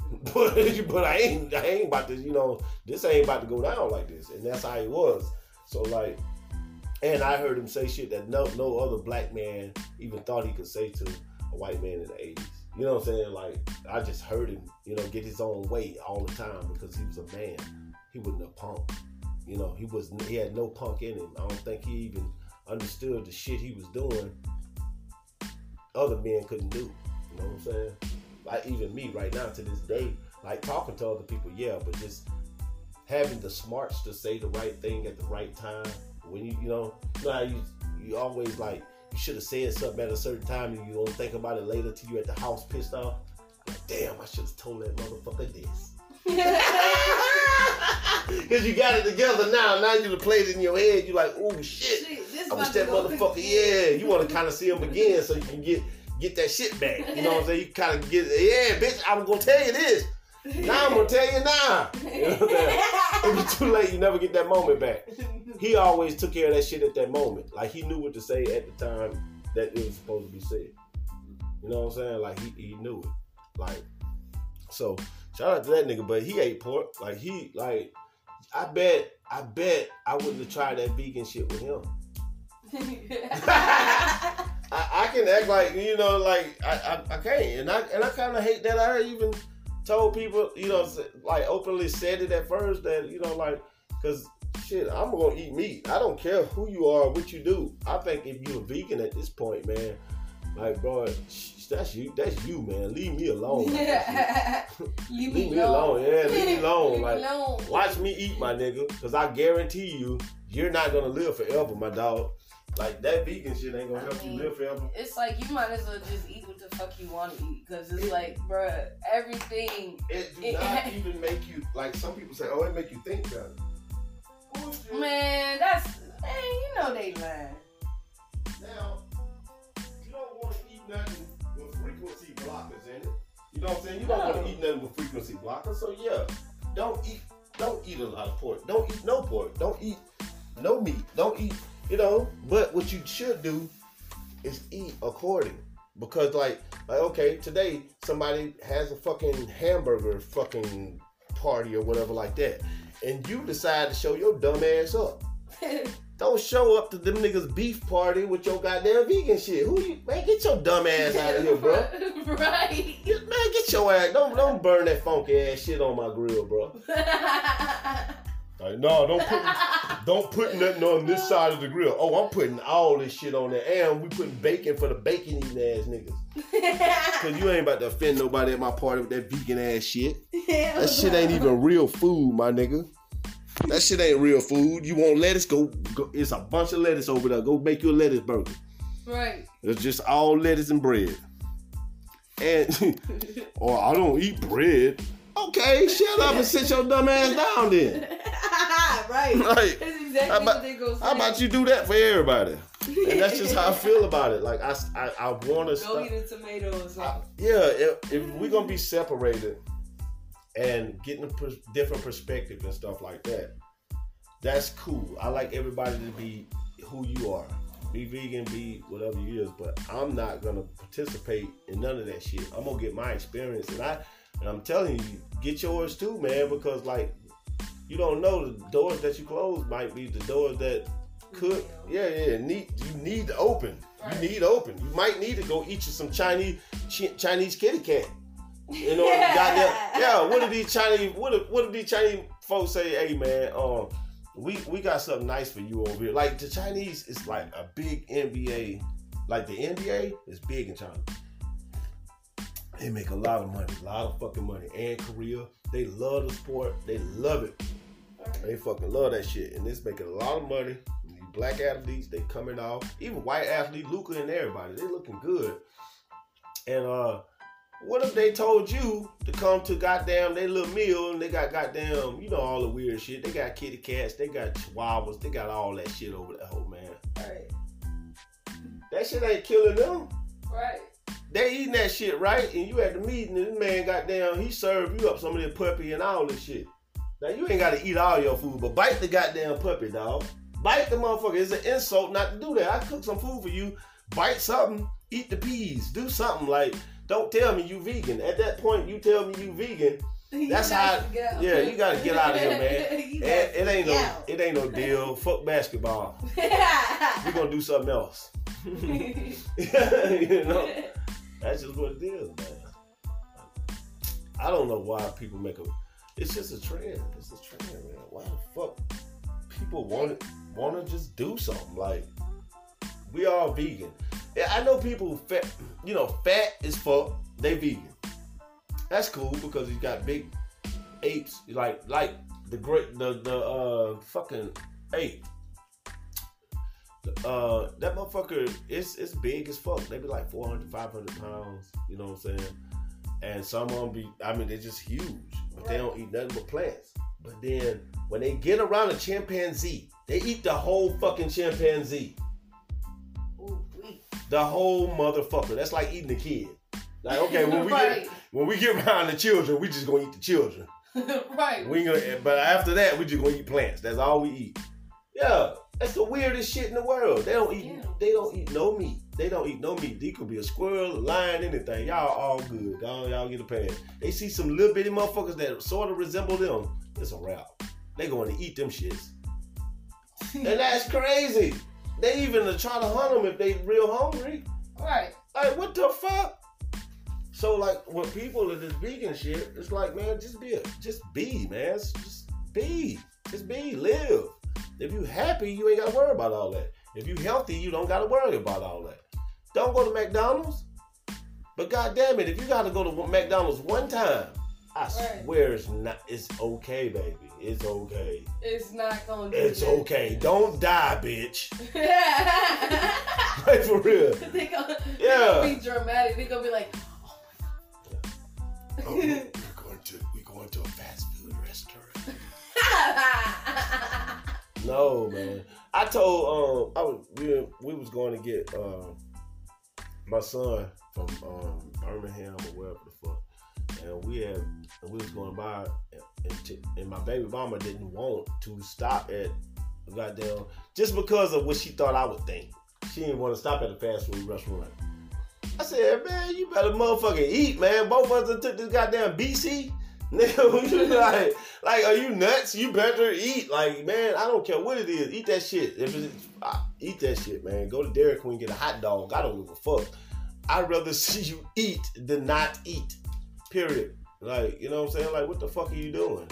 But but I ain't I ain't about to, you know, this ain't about to go down like this. And that's how it was. So like and I heard him say shit that no no other black man even thought he could say to a white man in the eighties. You know what I'm saying? Like I just heard him, you know, get his own way all the time because he was a man. He wasn't a punk. You know, he was he had no punk in him. I don't think he even understood the shit he was doing. Other men couldn't do. You know what I'm saying? Like even me right now to this day, like talking to other people, yeah, but just having the smarts to say the right thing at the right time. When you you know, you know you you always like you should have said something at a certain time and you don't think about it later till you at the house pissed off. Like, damn, I should have told that motherfucker this. Cause you got it together now. Now you played it in your head. You're like, oh shit.
Shit, this
I wish that motherfucker. Yeah, you want to kind of see him again so you can get get that shit back. You know what I'm saying? You kind of get, yeah, bitch. I'm gonna tell you this. Now I'm gonna tell you now. You know what I'm? If it's too late, you never get that moment back. He always took care of that shit at that moment. Like he knew what to say at the time that it was supposed to be said. You know what I'm saying? Like he, he knew it. Like so, shout out to that nigga. But he ate pork. Like he like. I bet. I bet I wouldn't have tried that vegan shit with him. I, I can act like you know, like I, I, I can't, and I and I kind of hate that I even told people, you know, like openly said it at first that you know, like, cause shit, I'm gonna eat meat. I don't care who you are, what you do. I think if you're a vegan at this point, man, like, bro, that's you, that's you, man. Leave me alone.
Leave
Leave me alone, yeah, leave me alone,
Leave
like-
alone.
Watch me eat, my nigga, cause I guarantee you, you're not gonna live forever, my dog. Like that vegan shit ain't gonna
I
help you live forever.
It's like you might as well just eat what the fuck you want to eat, cause it's like, bruh, everything.
It do
It-
not even make you like some people say, oh, it make you think better. Bullshit.
Man, that's man, you know they lying.
Now, you don't want to eat nothing with frequency blockers in it. You know what I'm saying? You don't want to eat nothing with frequency blockers. So yeah, don't eat. Don't eat a lot of pork. Don't eat no pork. Don't eat no meat. Don't eat. You know. But what you should do is eat according. Because like, like okay, today somebody has a fucking hamburger fucking party or whatever like that, and you decide to show your dumb ass up. Don't show up to them niggas beef party with your goddamn vegan shit. Who you man? Get your dumb ass out of here, bro.
right.
Man, get your ass. Don't don't burn that funky ass shit on my grill, bro. Like, no, don't put don't put nothing on this side of the grill. Oh, I'm putting all this shit on there, and we putting bacon for the bacon eating ass niggas. Cause you ain't about to offend nobody at my party with that vegan ass shit. That shit ain't even real food, my nigga. That shit ain't real food. You want lettuce? Go, go. It's a bunch of lettuce over there. Go make you a lettuce burger.
right.
It's just all lettuce and bread. And or I don't eat bread. Okay, shut up and sit your dumb ass down then.
right.
Like,
That's exactly
how about-
what they go say.
how about you do that for everybody? and that's just how I feel about it. Like I, I, I want to
Go
stop.
eat a tomato or
I-
something.
yeah, if, if we're gonna be separated and getting a pers- different perspective and stuff like that, that's cool. I like everybody to be who you are. Be vegan, be whatever you is, but I'm not gonna participate in none of that shit. I'm gonna get my experience, and I, and I'm telling you, get yours too, man, because like, you don't know the doors that you close might be the doors that could, yeah, yeah, need you need to open.
Right.
You need to open. You might need to go eat you some Chinese chi- Chinese kitty cat. You know, what
yeah.
goddamn, yeah. What if these Chinese? What if, what if these Chinese folks say, "Hey, man, um, we we got something nice for you over here." Like the Chinese is like a big NBA. Like the NBA is big in China. They make a lot of money, a lot of fucking money. And Korea, they love the sport. They love it. They fucking love that shit, and it's making a lot of money. These black athletes, they coming off. Even white athletes, Luka and everybody, they looking good. And uh, what if they told you to come to goddamn they little meal and they got goddamn, you know, all the weird shit. They got kitty cats, they got chihuahuas, they got all that shit over there, oh man.
Right.
That shit ain't killing them.
Right.
They eating that shit, right? And you at the meeting and this man got down, he served you up some of that puppy and all this shit. Now you ain't gotta eat all your food, but bite the goddamn puppy, dog. Bite the motherfucker. It's an insult not to do that. I cook some food for you. Bite something. Eat the peas. Do something like. Don't tell me you vegan. At that point, you tell me you vegan. That's how-
got to go.
yeah, you gotta get out of here, man. It, it ain't no.
Yeah.
It ain't no deal. Fuck basketball. We're gonna do something else. you know. That's just what it is, man. I don't know why people make a. It's just a trend. It's a trend, man. Why the fuck people want want to just do something like we all vegan? Yeah, I know people fat. You know, fat is fuck. They vegan. That's cool because he's got big apes like like the great the the uh fucking ape. Uh, that motherfucker, it's it's big as fuck. They be like 400, 500 pounds. You know what I'm saying? And some of them be, I mean, they're just huge, but they don't eat nothing but plants. But then when they get around a chimpanzee, they eat the whole fucking chimpanzee,
Ooh,
the whole motherfucker. That's like eating a kid. Like okay, when we
right.
get when we get around the children, we just gonna eat the children.
right.
We gonna, but after that, we just gonna eat plants. That's all we eat. Yeah, that's the weirdest shit in the world. They don't eat.
Yeah.
They don't eat no meat. They don't eat no meat. They could be a squirrel, a lion, anything. Y'all all good. Y'all, y'all get a pass. They see some little bitty motherfuckers that sort of resemble them. It's a wrap. They going to eat them shits, and that's crazy. They even try to hunt them if they real hungry.
right.
Like what the fuck? So like when people are this vegan shit, it's like man, just be a, just be man, just be, just be, live. If you happy, you ain't gotta worry about all that. If you healthy, you don't gotta worry about all that. Don't go to McDonald's. But god damn it, if you gotta go to McDonald's one time, I
Right.
swear it's not. It's okay, baby. It's okay.
It's not gonna. do
It's okay. Don't die, bitch. Like for real.
they gonna, they
Yeah.
gonna be dramatic. They gonna be like,
Oh, my god. Oh, we're going to we're going to a fast food restaurant. No, man. I told um I was we, we was going to get um my son from um Birmingham or wherever the fuck, and we had and we was going by and, t- and my baby mama didn't want to stop at goddamn just because of what she thought I would think. She didn't want to stop at a fast food restaurant. I said, man, you better motherfucking eat, man. Both of us took this goddamn BC. Nigga, you like, like, are you nuts? You better eat. Like, man, I don't care what it is. Eat that shit. If it's, eat that shit, man. Go to Dairy Queen, get a hot dog. I don't give a fuck. I'd rather see you eat than not eat. Period. Like, you know what I'm saying? Like, what the fuck are you doing?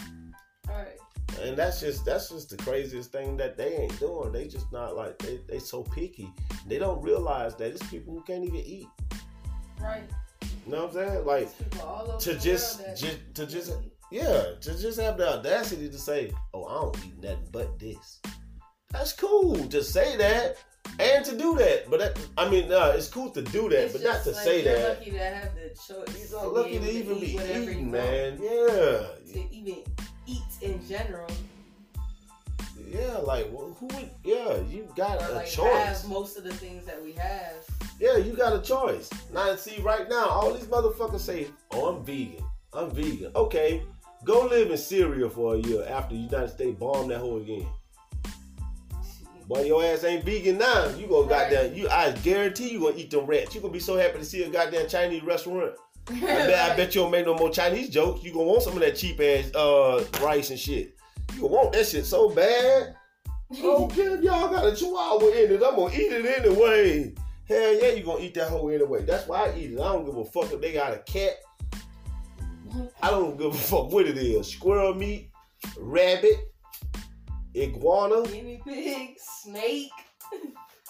right.
And that's just that's just the craziest thing that they ain't doing. They just not like they they so picky. They don't realize that it's people who can't even eat.
Right.
You know what I'm saying? Like
There's people all over
to just, just to just yeah to just have the audacity to say oh i don't eat nothing but this that's cool to say that and to do that but that, i mean uh, it's cool to do that
It's
but not to
like
say that
Lucky to have the choice.
you're lucky to even be eating man yeah
To even eat in general.
Yeah, like well, who would? Yeah, you got
Or
a
like
choice.
have most of the things that we have.
Yeah, you got a choice. Now, see, right now, all these motherfuckers say, "Oh, I'm vegan. I'm vegan." Okay, go live in Syria for a year after the United States bomb that hole again. Boy, your ass ain't vegan now. You gonna
Right.
goddamn. You, I guarantee you gonna eat them rats. You gonna be so happy to see a goddamn Chinese restaurant. I bet, I bet you don't make no more Chinese jokes. You gonna want some of that cheap ass uh, rice and shit. You gonna want that shit so bad. I don't care if y'all got a chihuahua in it. I'm gonna eat it anyway. Hell yeah, you gonna eat that whole anyway. That's why I eat it. I don't give a fuck if they got a cat. I don't give a fuck what it is. Squirrel meat, rabbit, iguana.
Guinea pig, snake.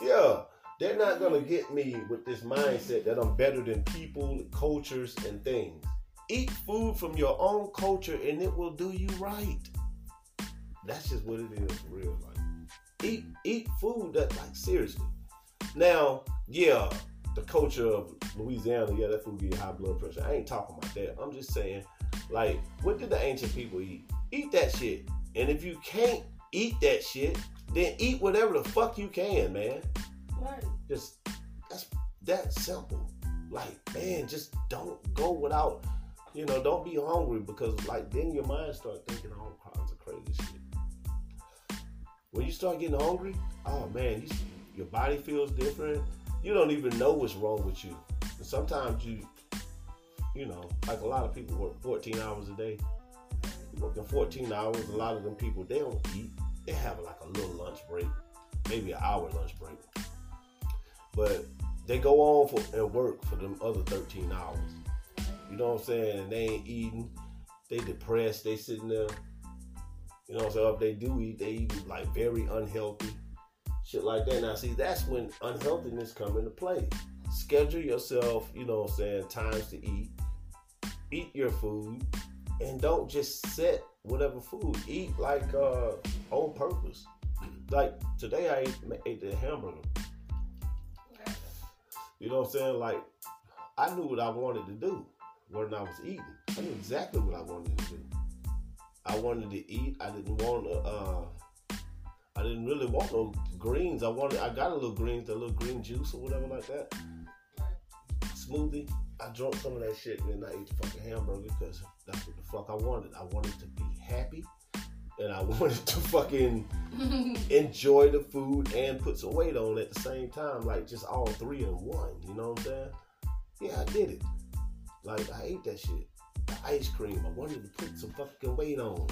Yeah, they're not gonna get me with this mindset that I'm better than people, cultures, and things. Eat food from your own culture and it will do you right. That's just what it is for real life. Eat eat food that like seriously. Now, yeah, the culture of Louisiana, yeah, that food you high blood pressure. I ain't talking about that. I'm just saying, like, what did the ancient people eat? Eat that shit. And if you can't eat that shit, then eat whatever the fuck you can, man.
Right.
Just that's that simple. Like, man, just don't go without, you know, don't be hungry because like then your mind start thinking all kinds of crazy shit. When you start getting hungry, oh man, you, your body feels different. You don't even know what's wrong with you. And sometimes you, you know, like a lot of people work 14 hours a day. Working 14 hours, a lot of them people they don't eat. They have like a little lunch break, maybe an hour lunch break but they go on for and work for them other 13 hours. You know what I'm saying? And they ain't eating. They depressed. They sitting there. You know what I'm saying? If they do eat, they eat like very unhealthy. Shit like that. Now see, that's when unhealthiness come into play. Schedule yourself, you know what I'm saying, times to eat. Eat your food. And don't just set whatever food. Eat like uh on purpose. Like today I ate, ate the hamburger. You know what I'm saying? Like, I knew what I wanted to do when I was eating. I knew exactly what I wanted to do. I wanted to eat. I didn't want to. Uh, I didn't really want no greens. I wanted. I got a little greens, a little green juice or whatever like that. Smoothie. I drank some of that shit and then I ate the fucking hamburger because that's what the fuck I wanted. I wanted to be happy and I wanted to fucking enjoy the food and put some weight on at the same time, like just all three in one. You know what I'm saying? Yeah, I did it. Like I ate that shit. The ice cream. I wanted to put some fucking weight on.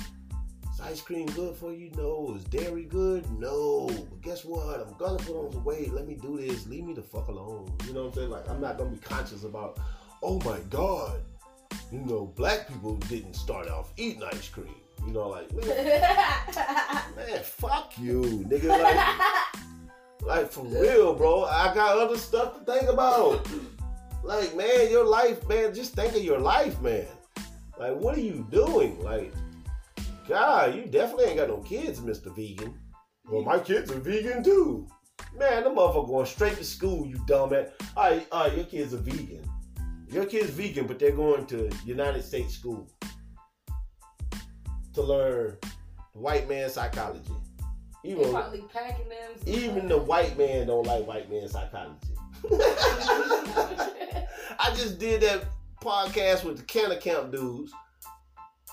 Is ice cream good for you? No. Is dairy good? No. But guess what? I'm gonna put on some weight. Let me do this. Leave me the fuck alone. You know what I'm saying? Like I'm not gonna be conscious about. Oh my god. You know, black people didn't start off eating ice cream. You know, like man, man fuck you, nigga. Like. Like for real, bro. I got other stuff to think about. Like, man, your life, man. Just think of your life, man. Like, what are you doing? Like, God, you definitely ain't got no kids, Mister Vegan. Well, my kids are vegan too. Man, the motherfucker going straight to school, you dumbass. All right, all right, your kids are vegan. Your kids vegan, but they're going to United States school to learn white man psychology.
They
Even
probably packing them.
even the white man don't like white man psychology. I just did that podcast with the Canna Camp dudes.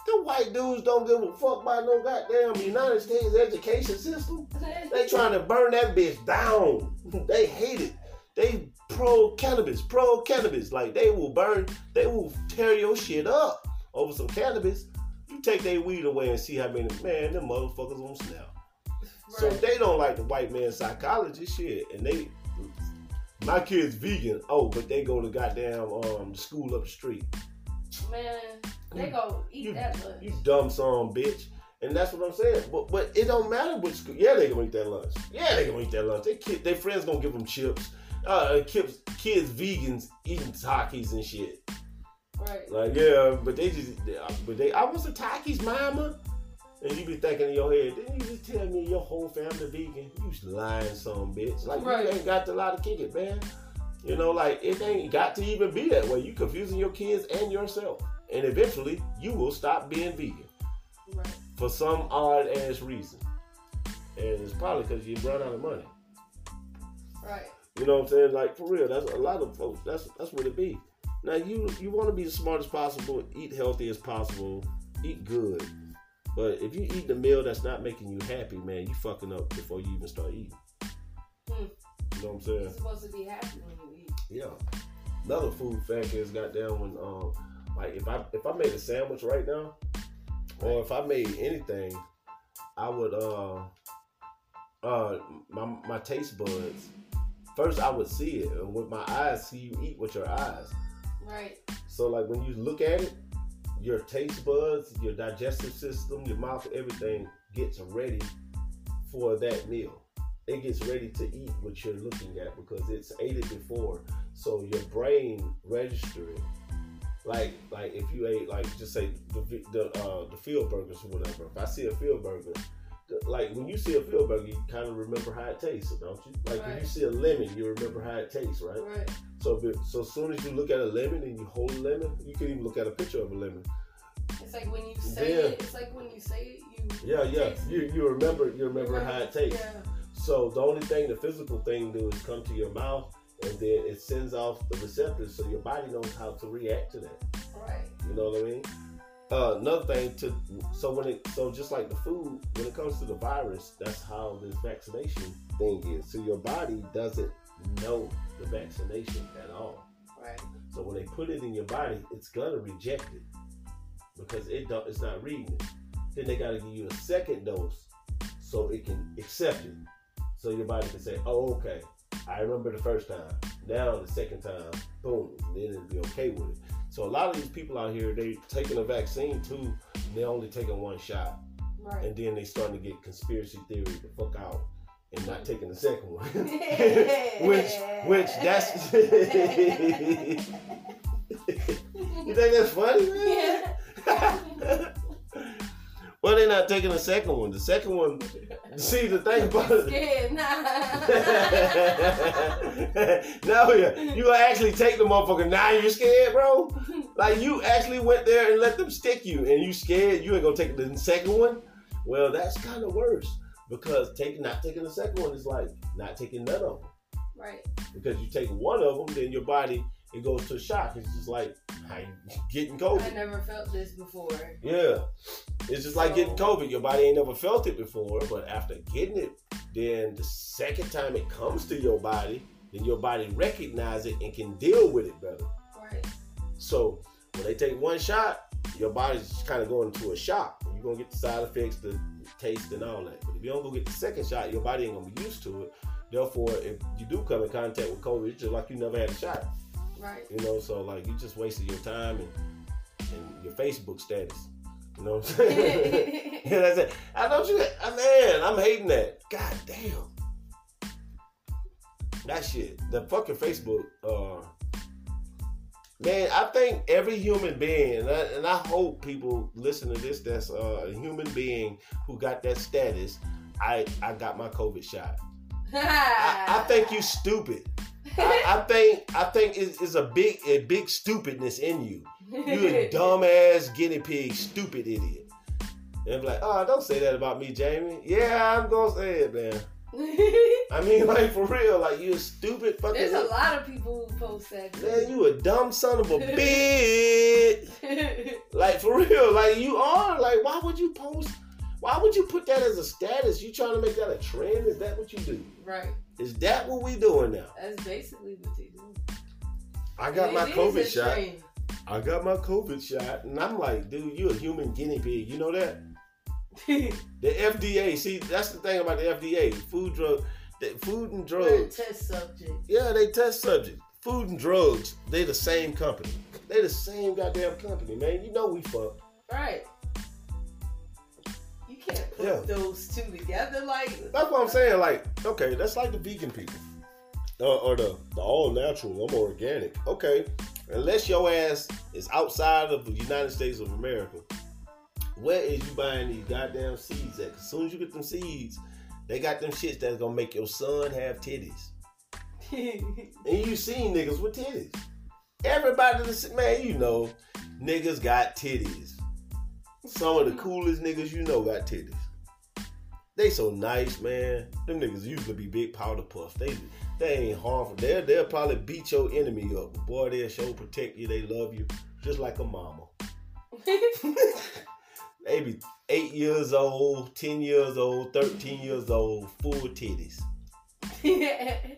The white dudes don't give a fuck about no goddamn United States education system. They trying to burn that bitch down. They hate it. They pro cannabis, pro cannabis. Like they will burn, they will tear your shit up over some cannabis. You take their weed away and see how many man them motherfuckers on snap. So
Right.
they don't like the white man psychology shit, and they my kid's vegan. Oh, but they go to goddamn um school up the street.
Man, they go eat
You,
that lunch.
you dumb son bitch. And that's what I'm saying. But but it don't matter what school. Yeah, they gonna eat that lunch. Yeah, they gonna eat that lunch. They kid, their friends gonna give them chips. Uh, kids, kids, vegans eating Takis and shit.
Right.
Like yeah, but they just, they- but they. I was a Takis mama. And you be thinking in your head, didn't you just tell me your whole family vegan? You lying some bitch. Like
Right.
you ain't got the lot to kick it, man. You know, like it ain't got to even be that way. You confusing your kids and yourself. And eventually you will stop being vegan
Right.
for some odd ass reason. and it's probably because you run out of money.
Right.
You know what I'm saying? Like for real, that's a lot of folks. That's that's what it be. Now you you want to be the smartest possible, eat healthy as possible, eat good. But if you eat the meal that's not making you happy, man, you fucking up before you even start eating.
Hmm.
You know what I'm saying?
You're supposed to be happy when you.
Yeah. Another food fact is goddamn when um like if I if I made a sandwich right now, or if I made anything, I would uh uh my my taste buds. First I would see it and with my eyes see you eat with your eyes.
Right.
So like when you look at it, your taste buds, your digestive system, your mouth, everything gets ready for that meal. It gets ready to eat what you're looking at because it's ate it before. So your brain register it. Like like if you ate like just say the the uh, the field burgers or whatever. If I see a field burger, like when you see a field burger, you kind of remember how it tastes, don't you? Like when you see a lemon, you remember how it tastes, right?
Right.
So, it- so as soon as you look at a lemon and you hold a lemon, you can even look at a picture of a lemon.
It's like when you say
Yeah.
it. It's like when you say it. You.
Yeah, yeah. You you remember you remember how it tastes.
Yeah.
So the only thing the physical thing do is come to your mouth and then it sends off the receptors so your body knows how to react to that.
Right.
You know what I mean? Uh, another thing to so when it so just like the food when it comes to the virus, that's how this vaccination thing is. So your body doesn't know the vaccination at all.
Right.
So when they put it in your body, it's gonna reject it because it don't, it's not reading it. Then they gotta give you a second dose so it can accept it. So your body can say, "Oh, okay, I remember the first time. Now the second time, boom, then it'll be okay with it." So a lot of these people out here, they taking a vaccine too, they only taking one shot,
Right.
and then they starting to get conspiracy theory the fuck out and not taking the second one. which, which that's. you think that's funny, man?
Yeah.
Well, they're not taking the second one. The second one, see the thing about it.
Scared.
now you you actually take the motherfucker. Now you're scared, bro. Like you actually went there and let them stick you, and you scared. You ain't gonna take the second one. Well, that's kind of worse because taking not taking the second one is like not taking none of them.
right.
Because you take one of them, then your body it goes to shock. It's just like getting COVID?
I never felt this before.
Yeah, it's just like getting COVID. Your body ain't never felt it before, but after getting it, then the second time it comes to your body, then your body recognize it and can deal with it better.
Right.
So when they take one shot, your body's just kind of going into a shock. You're gonna get the side effects, the taste, and all that. But if you don't go get the second shot, your body ain't gonna be used to it. Therefore, if you do come in contact with COVID, it's just like you never had a shot.
Right.
You know, so like you just wasted your time and, and your Facebook status. You know what I'm saying? yeah, that's it. I don't you, I, man, I'm hating that. God damn. That shit. The fucking Facebook. Uh, man, I think every human being, and I, and I hope people listen to this. That's uh, a human being who got that status. I I got my COVID shot. I, I think you stupid. I, I think I think it's, it's a big a big stupidness in you. You a dumbass guinea pig, stupid idiot. And I'm like, oh, don't say that about me, Jamie. Yeah, I'm gonna say it, man. I mean, like for real, like you a stupid fucking.
There's a lot of people who post that.
Man, you a dumb son of a bitch. Like for real, like you are. Like, why would you post? Why would you put that as a status? You trying to make that a trend? Is that what you do?
right.
Is that what we doing now?
That's basically what they do.
I got
It
my COVID shot.
trend.
I got my COVID shot, and I'm like, dude, you a human guinea pig. You know that? The FDA. See, that's the thing about the FDA. Food drug, food and drugs.
test subject.
Yeah, they test subjects. Food and drugs. They the same company. They the same goddamn company, man. You know we fucked.
Right. Can't put
Yeah.
those two together like
That's what I'm saying. Like, okay, that's like the vegan people. Or, or the, the all natural, I'm organic. Okay, unless your ass is outside of the United States of America, where is you buying these goddamn seeds at? as soon as you get them seeds, they got them shits that's gonna make your son have titties. And you seen niggas with titties. Everybody, man, you know, niggas got titties. Some of the coolest niggas you know got titties. they so nice, man. Them niggas usually be big powder puffs. They they ain't harmful. They'll they'll probably beat your enemy up. But boy, they'll show protect you. They love you just like a mama. they be eight years old, ten years old, thirteen years old, full titties.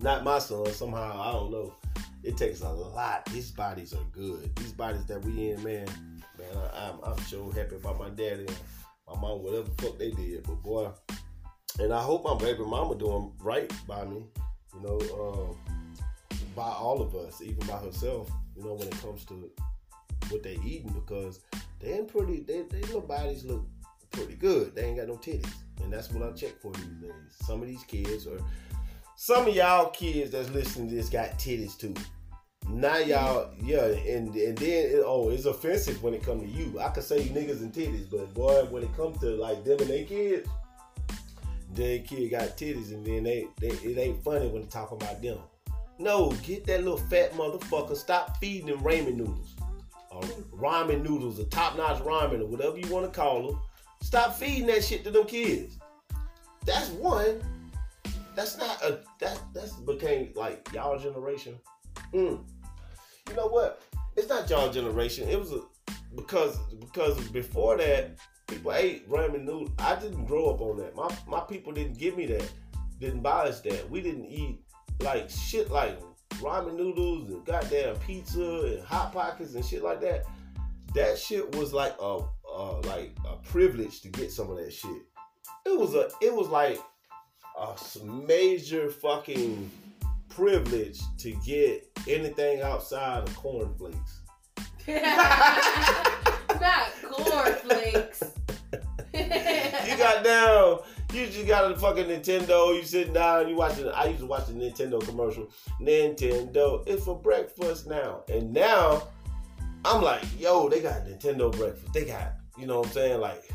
Not my son. Somehow I don't know. It takes a lot. These bodies are good. These bodies that we in, man. Man, I, am I'm, I'm so happy about my daddy, and my mom, whatever the fuck they did. But boy, and I hope my baby mama doing right by me. You know, uh, by all of us, even by herself. You know, when it comes to what they eating, because they ain't pretty. They, they little bodies look pretty good. They ain't got no titties, and that's what I check for these days. Some of these kids, or some of y'all kids that's listening to this, got titties too. Now y'all, yeah, and and then oh, it's offensive when it come to you. I could say you niggas and titties, but boy, when it comes to like them and their kids, their kid got titties, and then they, they it ain't funny when they talk about them. No, get that little fat motherfucker. Stop feeding them ramen noodles, or ramen noodles, or top notch ramen, or whatever you want to call them. Stop feeding that shit to them kids. That's one. That's not a that that's became like y'all generation. Mm. You know what? It's not y'all generation. It was a because because before that people ate ramen noodles. I didn't grow up on that. My my people didn't give me that. Didn't buy us that. We didn't eat like shit like ramen noodles and goddamn pizza and hot pockets and shit like that. That shit was like a, a like a privilege to get some of that shit. It was a it was like a major fucking privilege to get anything outside of cornflakes.
Not cornflakes.
you got down. You just got a fucking Nintendo. You sitting down. You watching. I used to watch the Nintendo commercial. Nintendo. It's for breakfast now. And now, I'm like, yo, they got Nintendo breakfast. They got, you know what I'm saying? Like,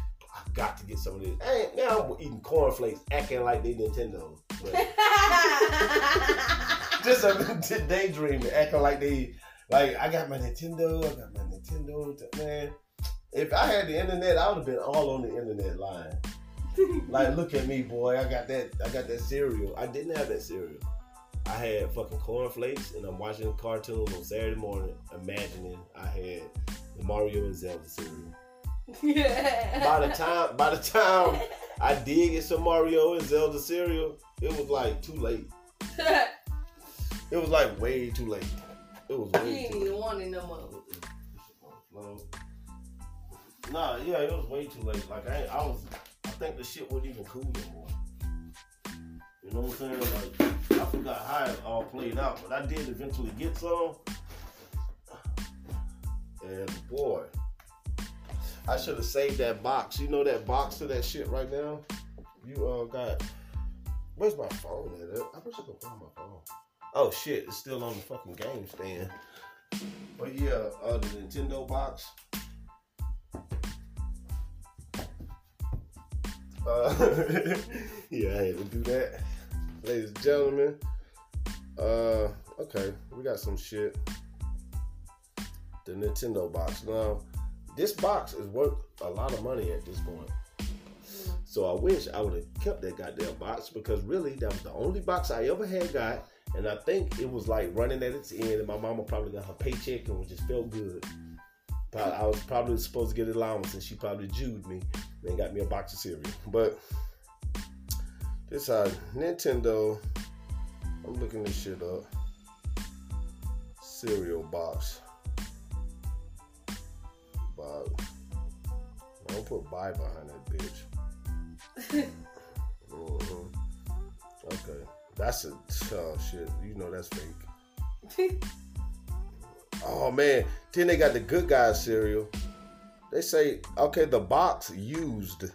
got to get some of this. Hey, now I'm eating cornflakes, acting like they Nintendo. just a daydreaming, acting like they, like I got my Nintendo. I got my Nintendo. Man, if I had the internet, I would have been all on the internet line. like, look at me, boy. I got that. I got that cereal. I didn't have that cereal. I had fucking cornflakes, and I'm watching cartoons on Saturday morning, imagining I had the Mario and Zelda cereal. Yeah. By the time, by the time I did get some Mario and Zelda cereal, it was like too late. it was like way too late. It was way.
You ain't even wanting no more.
Nah, yeah, it was way too late. Like I, I was, I think the shit wasn't even cool anymore. You know what I'm saying? Like I forgot how it all played out, but I did eventually get some. And boy, I should have saved that box. You know that box of that shit right now. You uh got. Where's my phone at? I wish I could find my phone. Oh shit, it's still on the fucking game stand. But yeah, uh, the Nintendo box. Uh, yeah, I had to do that. Ladies and gentlemen. Uh, okay, we got some shit. The Nintendo box. Now, this box is worth a lot of money at this point. So I wish I would have kept that goddamn box because really that was the only box I ever had got. And I think it was like running at its end, and my mama probably got her paycheck and just felt good. But I was probably supposed to get allowance, and she probably jewed me and got me a box of cereal. But this uh Nintendo. I'm looking this shit up. Cereal box. I don't put buy behind that bitch. mm-hmm. Okay. That's a oh shit. You know that's fake. oh man. Then they got the good guys cereal. They say, okay, the box used.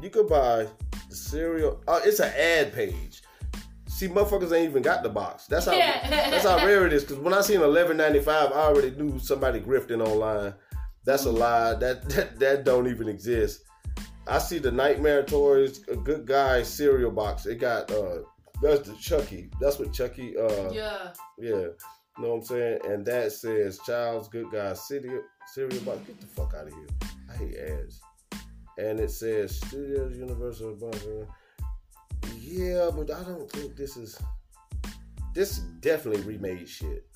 You could buy the cereal. Oh, it's an ad page. See, motherfuckers ain't even got the box. That's how yeah. that's how rare it is. Because when I seen eleven ninety five, I already knew somebody grifting online. That's a lie. That that, that don't even exist. I see the Nightmare Toys, a good guy cereal box. It got uh that's the Chucky. That's what Chucky uh
Yeah.
Yeah. You know what I'm saying? And that says Child's Good Guy cereal cereal box. Get the fuck out of here. I hate ads. and it says Studios Universal. blah, blah, blah. Yeah, but I don't think this is. This is definitely remade shit.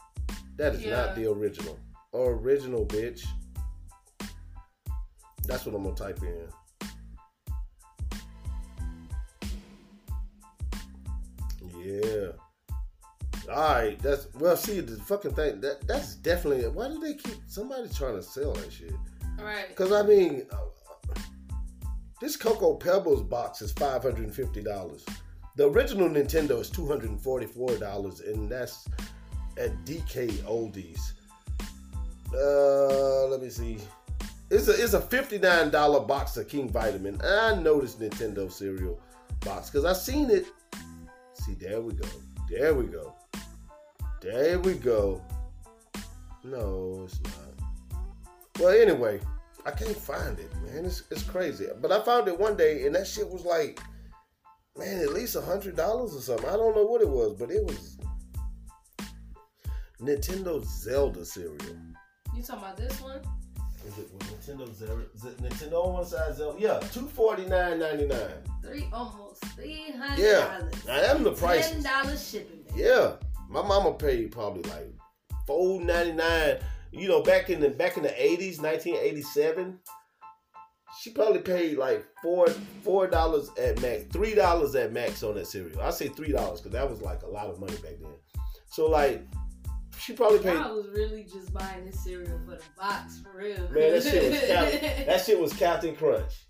That is
Yeah.
not the original. Original, bitch. That's what I'm gonna type in. Yeah. All right. That's well. See the fucking thing. That that's definitely. Why do they keep somebody trying to sell that shit?
All right.
Because I mean, uh, this Cocoa Pebbles box is five hundred and fifty dollars. The original Nintendo is two hundred and that's at DK Oldies. Uh, let me see. It's a it's a fifty-nine dollar box of King Vitaman. I know this Nintendo cereal box because I seen it. See, there we go. There we go. There we go. No, it's not. Well, anyway, I can't find it, man. It's, it's crazy. But I found it one day, and that shit was like, man, at least a hundred dollars or something. I don't know what it was, but it was Nintendo Zelda cereal.
You talking about this one?
Is it was Nintendo Zelda? Nintendo on one side Zelda? Yeah, two forty nine ninety nine.
Three almost three hundred
Yeah. I am the
Ten dollars shipping. baby.
Yeah, my mama paid probably like four ninety nine. You know, back in the back in the eighties, nineteen eighty seven, she probably paid like four four dollars at max, three dollars at max on that cereal. I say three dollars because that was like a lot of money back then. So like, she probably paid.
I was really just buying this cereal for the box for real.
Man, that shit was Cap- that shit was Captain Crunch.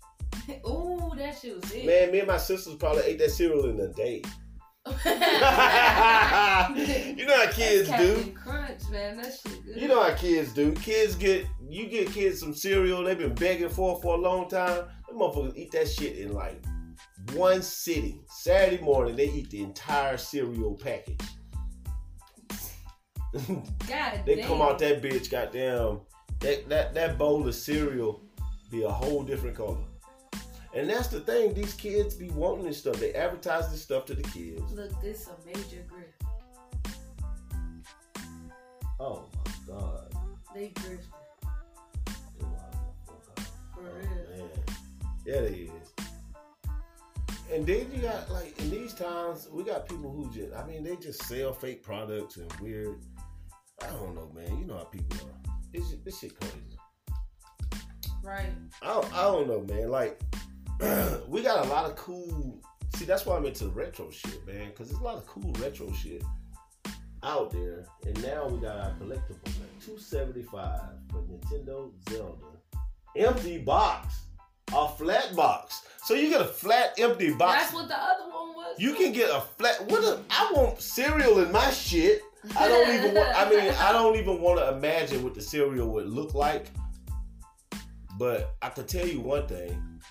Ooh, that shit was it.
Man, me and my sisters probably ate that cereal in a day. you know how kids do.
Crunch, man. That shit good.
You know how kids do. Kids get you get kids some cereal they've been begging for for a long time. Them motherfuckers eat that shit in like one sitting. Saturday morning they eat the entire cereal package.
God
they
damn.
come out that bitch, goddamn. That that that bowl of cereal be a whole different color. And that's the thing, these kids be wanting this stuff. They advertise this stuff to the kids.
Look, this is a major grip.
Oh my god.
They grifted. For
Oh,
real.
man. Yeah, they is. And then you got like in these times, we got people who just I mean they just sell fake products and weird. I don't know, man. You know how people are. This shit, this shit crazy.
Right.
I don't, I don't know, man. Like we got a lot of cool. See, that's why I'm into retro shit, man. Because there's a lot of cool retro shit out there. And now we got our collectible, at 275 for Nintendo Zelda. Empty box, a flat box. So you get a flat, empty box.
That's what the other one was.
You can get a flat. What? A, I want cereal in my shit. I don't even want. I mean, I don't even want to imagine what the cereal would look like. But I can tell you one thing.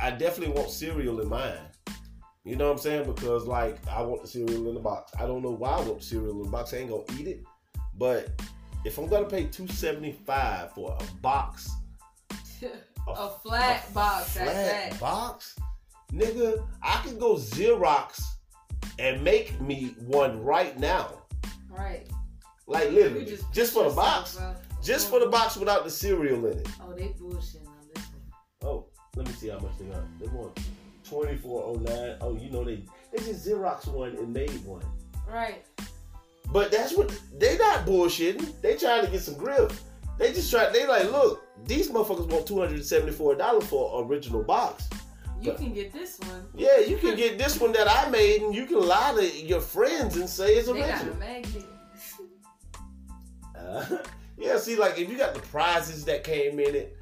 I, definitely want cereal in mine. You know what I'm saying? Because like I want the cereal in the box. I don't know why I want the cereal in the box. I ain't gonna eat it. But if I'm gonna pay two seventy five for a box,
a flat box.
flat
That's that.
box, nigga, I can go Xerox and make me one right now.
Right.
Like literally, just,
put
for the box, just oh. for the box without the cereal in it.
Oh, they bullshitting on this one.
Oh, let me see how much they got. They want twenty four oh nine. Oh, you know they they just Xerox one and made one.
Right.
But that's what they not bullshitting. They trying to get some grip. They just try. They like, look, these motherfuckers want two hundred seventy four dollars for an original box.
You
But-
can get this one.
Yeah, you can get this one that I made, and you can lie to your friends and say it's original.
They got a.
Uh, yeah, see, like if you got the prizes that came in it,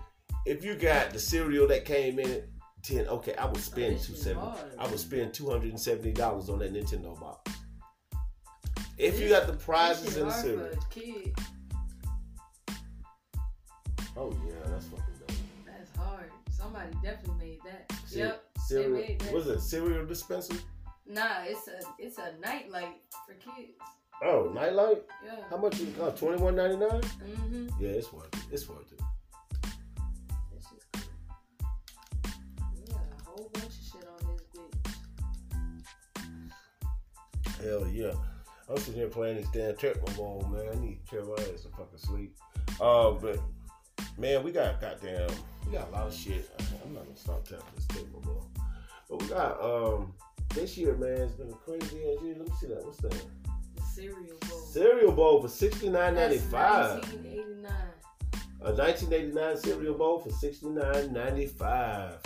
if you got the cereal that came in it, then okay, I would spend two seventy. I would spend two hundred and seventy dollars on that Nintendo box. If you got the prizes in the cereal,
for a kid.
oh yeah, that's fucking dope.
That's hard. Somebody definitely made that.
Ce-
Yep.
Cereal,
made that.
was it cereal dispenser?
Nah, it's a it's a nightlight for kids.
Oh, nightlight.
Yeah.
How much is it cost? Twenty one ninety nine.
Mm-hmm.
Yeah, it's worth it. It's worth it. Hell yeah. I'm sitting here playing this damn Tecmo man. I need to tell my ass to fucking sleep. Uh, but man, we got goddamn, we got a lot of shit. I'm not gonna stop tapping this table, bro. But we got um this year, man, it's been a crazy ass year. Let me see that. What's that?
The cereal bowl.
Cereal bowl for sixty nine ninety five.
1989.
A nineteen eighty nine cereal bowl for sixty nine ninety five.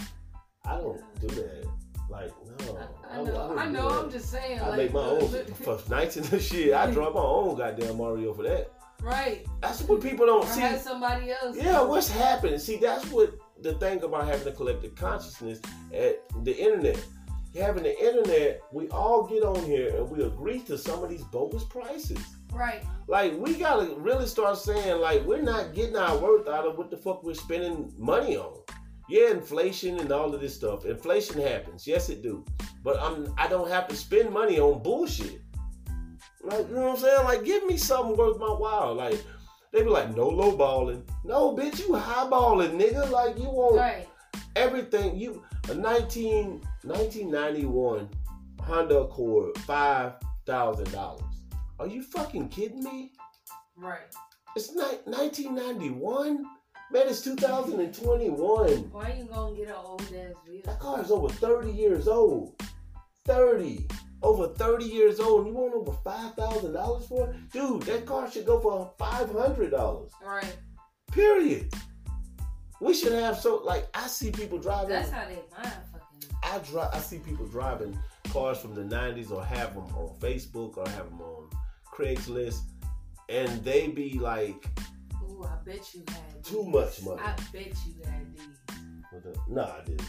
I don't do that. Like no,
I, I know.
wouldn't
I know. I'm just saying.
I
like,
make my own for nineteen shit. I draw my own goddamn Mario for that.
Right.
That's what people don't
Or
see.
have somebody else.
Yeah, what's happening? See, that's what the thing about having a collective consciousness at the internet. Having the internet, we all get on here and we agree to some of these bogus prices.
Right.
Like we gotta really start saying like we're not getting our worth out of what the fuck we're spending money on. Yeah, inflation and all of this stuff. Inflation happens, yes it do. But I'm I don't have to spend money on bullshit. Like you know what I'm saying? Like give me something worth my while. Like they be like no low balling. No bitch, you high balling, nigga. Like you want
Right.
everything you a 19 1991 Honda Accord five thousand dollars. Are you fucking kidding me?
Right.
It's ni- 1991. Man, it's 2021.
Why are you gonna get an old ass vehicle?
That car is over 30 years old. 30. Over 30 years old. And you want over $5,000 for it? Dude, that car should go for $500.
Right.
Period. We should have so like I see people driving.
That's how they mind fucking.
I drive. I see people driving cars from the '90s or have them on Facebook or have them on Craigslist, and they be like,
I bet you had
Too
these.
much money.
I bet you had these.
"No, I didn't."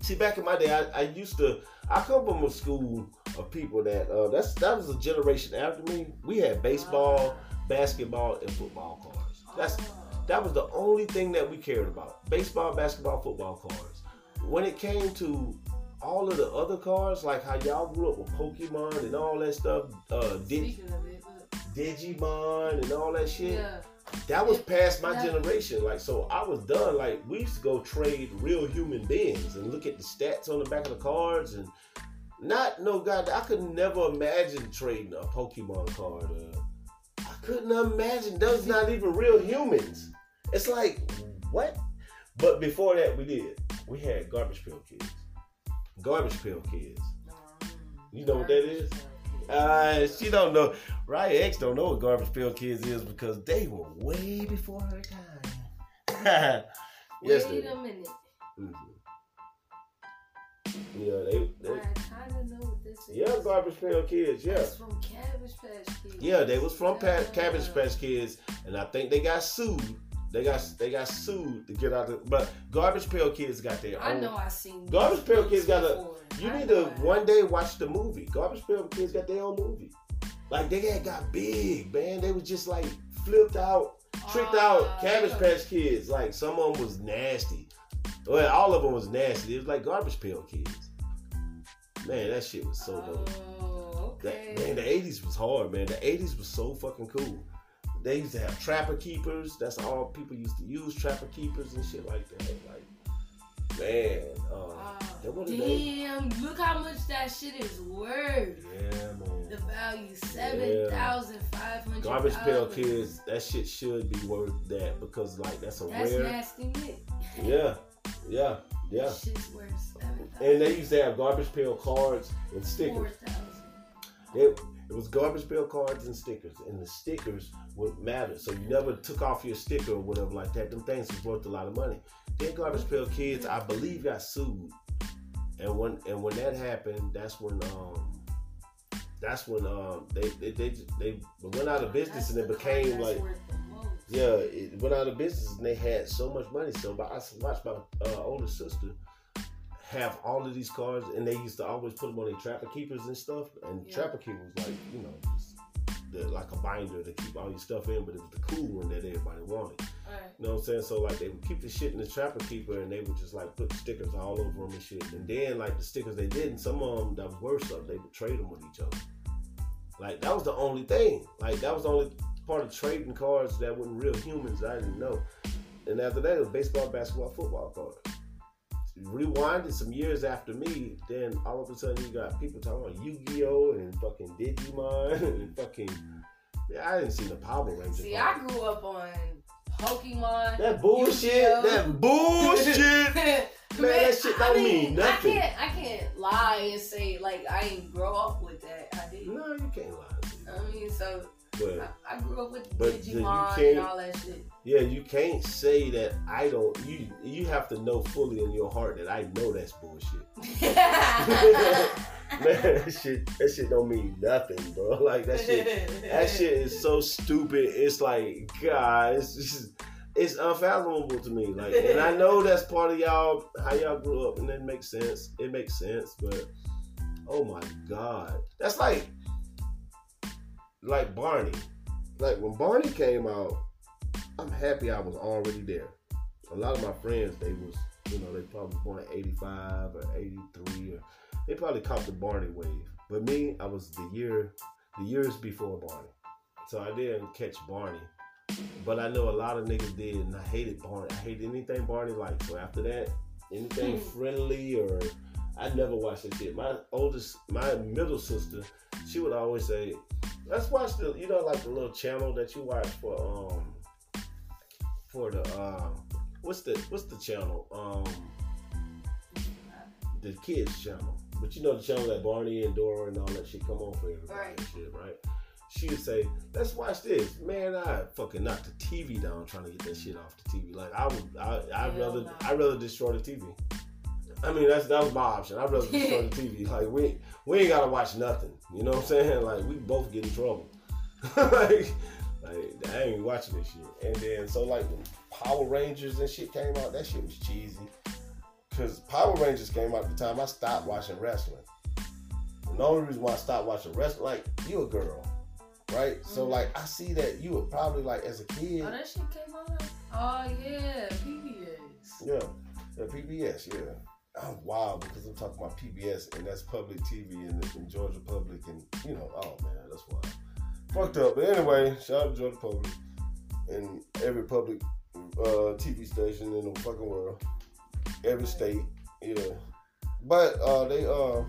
See, back in my day, I, I used to. I come from a school of people that uh, that's that was a generation after me. We had baseball, basketball, and football cars. That's
Oh.
that was the only thing that we cared about: baseball, basketball, football cards. When it came to all of the other cards, like how y'all grew up with Pokemon and all that stuff, uh, Dig-
of it.
Digimon and all that shit.
Yeah.
That was past my
Yeah.
generation. Like, so I was done. Like, we used to go trade real human beings and look at the stats on the back of the cards and not no god. I could never imagine trading a Pokemon card. Uh, I couldn't imagine. Those not even real humans. It's like what? But before that, we did. We had garbage pail kids. Garbage pail kids.
Um,
You know what that is? Uh, she don't know. Riot X don't know what garbage pail kids is because they were way before her time. yes,
Wait a minute.
Mhm. Yeah, they. they
I kind of know what this is.
yeah, garbage pail kids. Yeah,
That's from Cabbage Patch Kids.
yeah, they was from pa-. Cabbage Patch Kids, and I think they got sued. They got they got sued to get out of. But garbage pail kids got their own.
I know I seen.
Garbage Pail Kids got a- You
I
need to one day watch the movie. Garbage Pail Kids got their own movie. Like they had got big, man. They was just like flipped out, tricked
Uh,
out Cabbage Patch Kids. Like some of them was nasty. Well, all of them was nasty. It was like Garbage Pail Kids. Man, that shit was so dope.
Oh,
That,
okay.
man, the '80s was hard, man. The '80s was so fucking cool. They used to have trapper keepers. That's all people used to use trapper keepers and shit like that. Like, man, uh, it is.
damn! Look how much that shit is worth.
yeah, man.
The value seven thousand five hundred.
Garbage Pail Kids, that shit should be worth that because like that's a
That's
rare.
nasty,
Yeah, yeah, yeah.
Shit's worth seven thousand.
And they used to have garbage pail cards and stickers.
thousand.
It, it was garbage bill cards and stickers, and the stickers would matter. So you never took off your sticker or whatever like that. Them things was worth a lot of money. Then garbage pail kids, I believe, got sued. And when and when that happened, that's when um that's when um they they they, they went out of business and it became like yeah, it went out of business and they had so much money. So but I watched my uh, older sister have all of these cars, and they used to always put them on their trapper keepers and stuff. And
Yeah.
trapper keeper was like, you know, the, like a binder to keep all your stuff in, but it was the cool one that everybody wanted.
Alright.
You know what I'm saying? So like they would keep the shit in the trapper keeper, and they would just like put stickers all over them and shit. And then like the stickers they didn't, some of them that were worse of, they would trade them with each other. Like that was the only thing. Like that was the only part of trading cards that wasn't real humans I didn't know. And after that, it was baseball, basketball, football cards. Rewinded some years after me, then all of a sudden you got people talking about Yu-Gi-Oh and fucking Digimon and fucking. Yeah, I didn't see the Power Rangers.
See. I grew up on Pokemon.
That bullshit.
Yu-Gi-Oh.
That bullshit. Man, that shit don't mean nothing.
I can't, I can't lie and say like I didn't grow up with that. I did.
no, you can't lie.
I mean, so I,
But
I grew up with
But you
Digimon
can't-
and all that shit.
yeah, you can't say that I don't. You you have to know fully in your heart that I know that's bullshit. Man, that shit that shit don't mean nothing, bro. Like that shit. That shit is so stupid. It's like, God, it's just, it's unfathomable to me. Like, and I know that's part of y'all how y'all grew up, and it makes sense. It makes sense, but oh my God, that's like, like Barney. Like when Barney came out, I'm happy I was already there. A lot of my friends, they was, you know, they probably born in '85 or '83, or they probably caught the Barney wave. But me, I was the year the years before Barney. So I didn't catch Barney. But I know a lot of niggas did, and I hated Barney. I hated anything Barney liked. So after that, anything hmm. friendly or I never watched that shit. My oldest, my middle sister, she would always say, "Let's watch the, you know, like the little channel that you watch for, um, for the, uh, what's the, what's the channel, um, the kids channel. But you know the channel that Barney and Dora and all that shit come on for everybody
Right.
and shit, right? She would say, "Let's watch this." Man, I fucking knocked the TV down trying to get that shit off the TV. Like I would, I, I'd
Hell
rather,
no.
I'd rather destroy the TV. I mean, that's that was my option. I'd rather just destroy the TV. Like we, we ain't gotta watch nothing. You know what I'm saying? Like we both get in trouble. like, like I ain't watching this shit. And then so like when Power Rangers and shit came out, that shit was cheesy. Cause Power Rangers came out at the time I stopped watching wrestling. And the only reason why I stopped watching wrestling, like you a girl, right? So
Mhm.
like I see that you were probably like as a kid,
Oh, that shit came on. Oh yeah, PBS.
yeah, yeah, PBS, yeah. I'm wild because I'm talking about PBS and that's public TV in, in Georgia Public and you know, oh man, that's wild. Fucked up. But anyway, shout out to Georgia Public and every public uh, TV station in the fucking world, every state, yeah. But uh, they uh,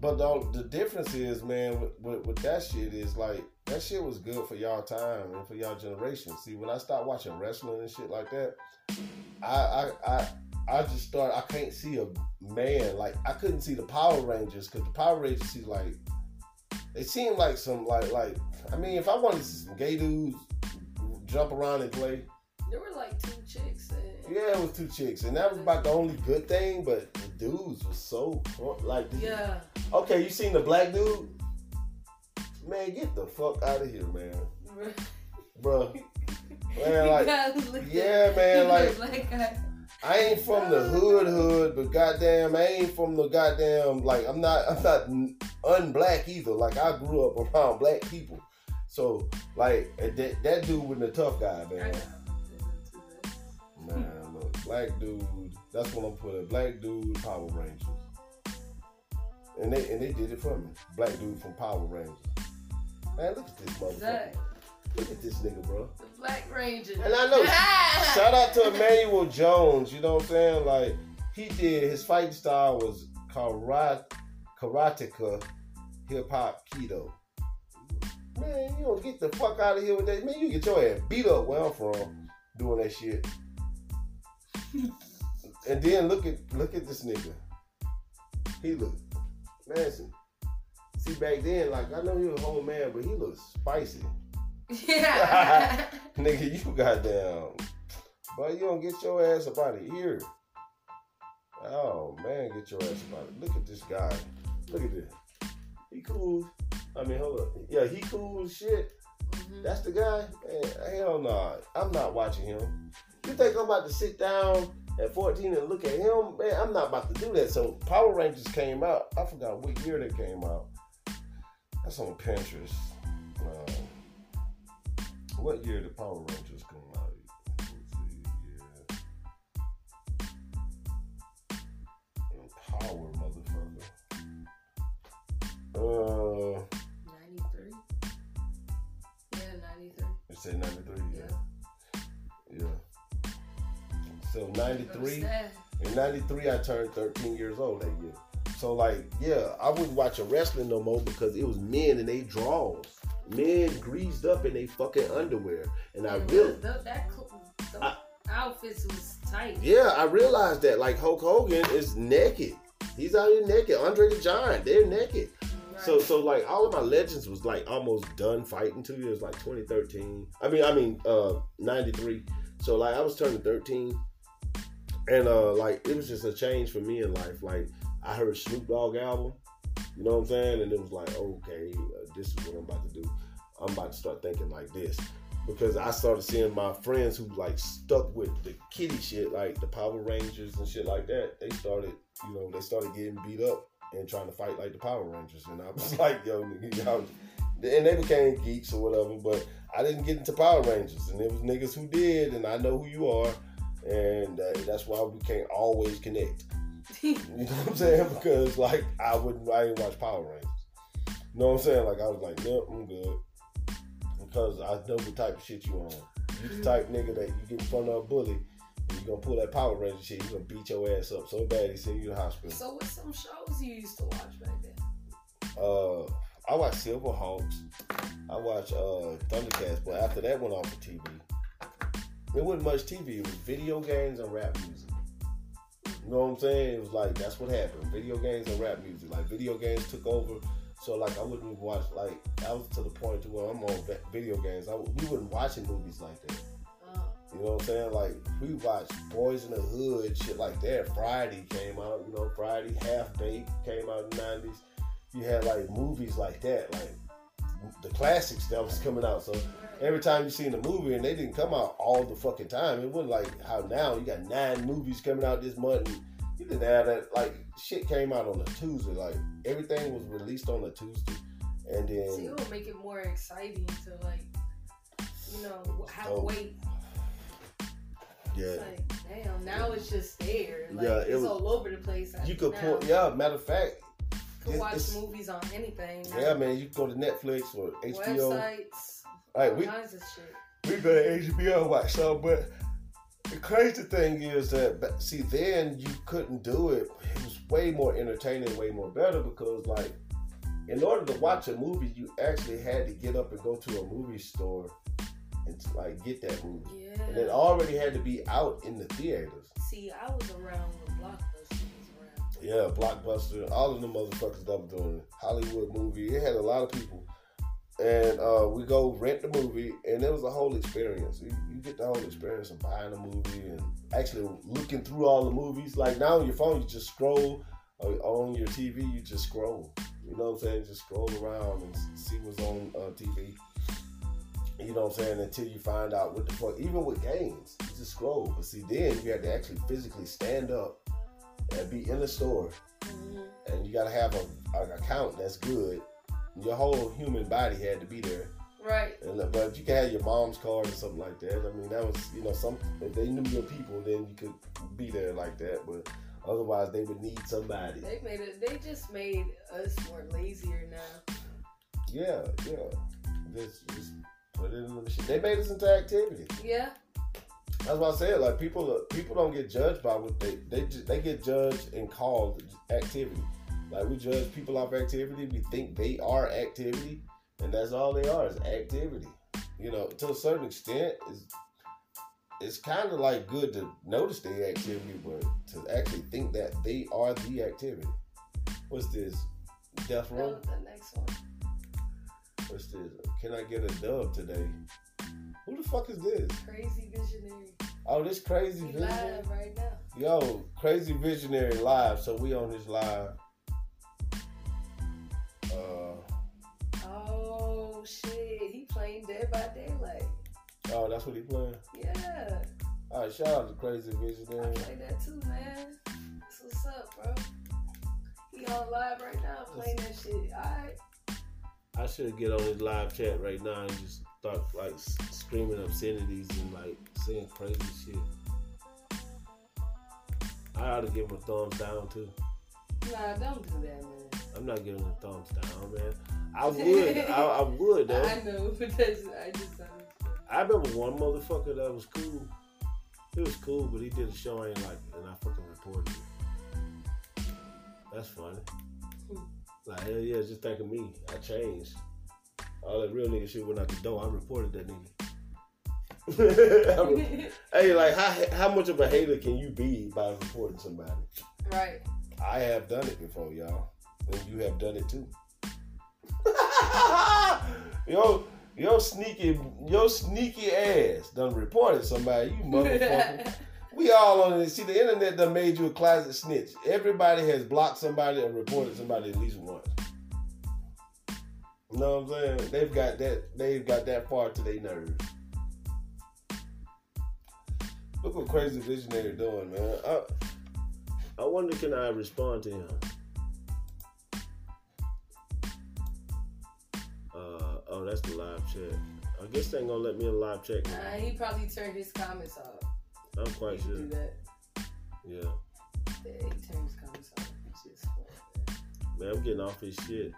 but the, the difference is, man, with, with, with that shit is like that shit was good for y'all time and for y'all generation. See, when I stopped watching wrestling and shit like that, I I I, I just start. I can't see a man like I couldn't see the Power Rangers because the Power Rangers see like they seem like some like like I mean if I wanted to see some gay dudes jump around and play,
There were like two chicks. And,
yeah, it was two chicks and that was about the only good thing. But the dudes were so like
Yeah.
Okay, you seen the black dude? Man, get the fuck out of here, man, bruh. Man, like yeah, man, like-. I ain't from the hood hood, but goddamn, I ain't from the goddamn like I'm not I'm not unblack either. Like I grew up around black people, so like that that dude was a tough guy, man. Man, look, black dude. That's what I'm putting. Black dude, Power Rangers, and they and they did it for me. Black dude from Power Rangers. Man, look at this motherfucker. Look at this nigga, bro.
the Black Ranger.
And I know, shout out to Emmanuel Jones, you know what I'm saying? Like, he did, his fighting style was karate, karateka, hip hop, Kido. Man, you don't get the fuck out of here with that. Man, you get your ass beat up where I'm from doing that shit. and then look at look at this nigga. He look, man, see, back then, like, I know he was a whole man, but he looks spicy.
Yeah.
Nigga, you goddamn. But you don't get your ass up out of here. Oh man, get your ass up out of Look at this guy. Look at this. He cool. I mean, hold up. Yeah, he cool as shit.
Mhm.
That's the guy? Man, hell no. I'm not watching him. You think I'm about to sit down at 14 and look at him? Man, I'm not about to do that. So Power Rangers came out. I forgot what year they came out. That's on Pinterest. What year did Power Rangers come out? Let's see, yeah. Power, motherfucker. Uh,
93. Yeah, 93.
you say 93?
Yeah.
Yeah. So 93.
Sad.
In 93, I turned 13 years old that year. So, like, yeah, I wouldn't watch a wrestling no more because it was men and they draws. Men greased up in their fucking underwear, and I really,
tho- that
I-
outfits was tight.
yeah, I realized that. Like Hulk Hogan is naked. He's out here naked. Andre the Giant, they're naked.
Right.
So so like all of my legends was like almost done fighting two years, like 2013. I mean I mean uh 93. So like I was turning 13. And uh like it was just a change for me in life. Like I heard Snoop Dogg album, you know what I'm saying? And it was like, okay, uh, this is what I'm about to do. I'm about to start thinking like this. Because I started seeing my friends who like stuck with the kitty shit, like the Power Rangers and shit like that. They started, you know, they started getting beat up and trying to fight like the Power Rangers. And I was like, yo, nigga, y'all. And they became geeks or whatever, but I didn't get into Power Rangers. And it was niggas who did, and I know who you are. And uh, that's why we can't always connect. You know what I'm saying? Because, like, I wouldn't, I didn't watch Power Rangers. You know what I'm saying? Like, I was like, nope, I'm good. Because I know the type of shit you on. You the type nigga that you get in front of a bully, and you gonna pull that Power Ranger shit, you gonna beat your ass up so bad he send you to the hospital.
so what's some shows you used to watch back then?
Uh, I watch Silverhawks. I watch uh, Thundercats, but after that went off the TV. It wasn't much TV. It was video games and rap music. You know what I'm saying? It was like that's what happened. Video games and rap music. Like video games took over. So like I wouldn't watch. Like I was to the point to where I'm on video games. I, we wasn't watching movies like that.
Uh,
You know what I'm saying? Like we watched Boys in the Hood, shit like that. Friday came out, you know, Friday, Half Baked came out in the nineties. You had like movies like that, like the classics that was coming out. So every time you seen a movie and they didn't come out all the fucking time, it wasn't like how now you got nine movies coming out this month and you didn't have that like shit came out on a Tuesday. Like everything was released on a Tuesday. And then
See, it would make it more exciting to like, you know, have
Oh.
wait.
yeah.
It's like, damn, now it's just there. Like,
Yeah, it
it's
was-
all over the place.
You could pull yeah, matter of fact, it-
watch
it's-
movies on anything. now.
Yeah, man, you can go to Netflix or HBO.
Websites,
All right, we
kinds of shit.
we go to HBO and watch some, but the crazy thing is that see, then you couldn't do it. It was way more entertaining, way more better because like in order to watch a movie, you actually had to get up and go to a movie store and like get that movie,
Yeah.
and it already had to be out in the theaters.
See, I was around when Blockbuster was around.
Yeah, Blockbuster, all of the motherfuckers that were doing it. Hollywood movie. It had a lot of people. And uh, we go rent the movie, and it was a whole experience. You, you get the whole experience of buying a movie and actually looking through all the movies. Like now on your phone, you just scroll. Or on your TV, you just scroll. You know what I'm saying? Just scroll around and see what's on uh, TV. You know what I'm saying? Until you find out what the fuck. Even with games, you just scroll. But see, then you had to actually physically stand up and be in the store
Mhm.
and you gotta have a, an account that's good. Your whole human body had to be there.
Right.
And, uh, but if you can have your mom's card or something like that, I mean, that was, you know, some, if they knew your people, then you could be there like that. But otherwise, they would need somebody.
They made it. They just made us more lazier now.
Yeah, yeah. Just put it in the machine. They made us into activity.
Yeah.
That's what I said. Like people, people don't get judged by what they they they get judged and called activity. Like we judge people off activity. We think they are activity, and that's all they are is activity. You know, to a certain extent, is it's kind of like good to notice their activity, but to actually think that they are the activity. What's this? Death row.
the next one.
What's this? Can I get a dub today? Who the fuck is this?
Crazy visionary.
Oh, this crazy
We
visionary.
live right now.
Yo, crazy visionary live. So we on his live. Uh,
Oh shit, he playing Dead by Daylight.
oh, that's what he playing.
Yeah,
All right, shout out to crazy
I
visionary.
play that too, man. That's what's up, bro. He on live right now playing that shit. Alright.
I should get on his live chat right now and just start like screaming obscenities and like saying crazy shit. I ought to give him a thumbs down too.
Nah, don't do that, man.
I'm not giving him a thumbs down, man. I would, I, I would though.
I know, but that's I just it was
I remember one motherfucker that was cool. He was cool, but he did a show I ain't like, and I fucking reported it. That's funny.
Hmm.
Like hell yeah, just think of me. I changed. All that real nigga shit went out the door. I reported that nigga. hey, like how how much of a hater can you be by reporting somebody?
right.
I have done it before, y'all, and you have done it too. yo, yo, sneaky, yo, sneaky ass done reported somebody. You motherfucker. we all on it. See, the internet done made you a closet snitch. Everybody has blocked somebody and reported somebody at least once. You know what I'm saying? They've got that. They've got that far to their nerves. Look what crazy visionary doing, man. I, I wonder can I respond to him? Uh, oh, that's the live chat. I guess they ain't gonna let me in live chat.
Nah, he probably turned his comments off.
I'm quite sure. Yeah,
Yeah, he turned his comments off.
Man, I'm getting off his shit.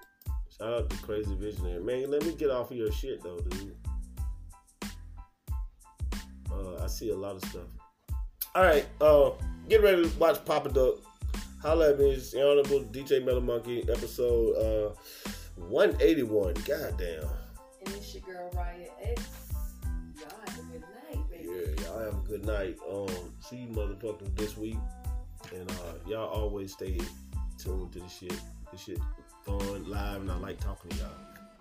Out to Crazy Visionary, man. Let me get off of your shit though, dude. Uh, I see a lot of stuff. All right, uh, get ready to watch Papa Duck. Holla at me, it's the Honorable DJ Metal Monkey, episode uh 181. Goddamn.
And it's your girl Riot X. Y'all have a good night, baby.
Yeah, y'all have a good night. Um, see you motherfuckers this week, and uh, y'all always stay tuned to the shit. This shit fun, live, and I like talking to y'all.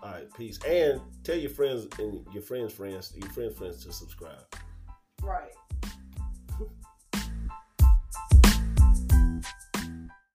All right, peace, and tell your friends and your friends' friends, your friends' friends to subscribe.
Right.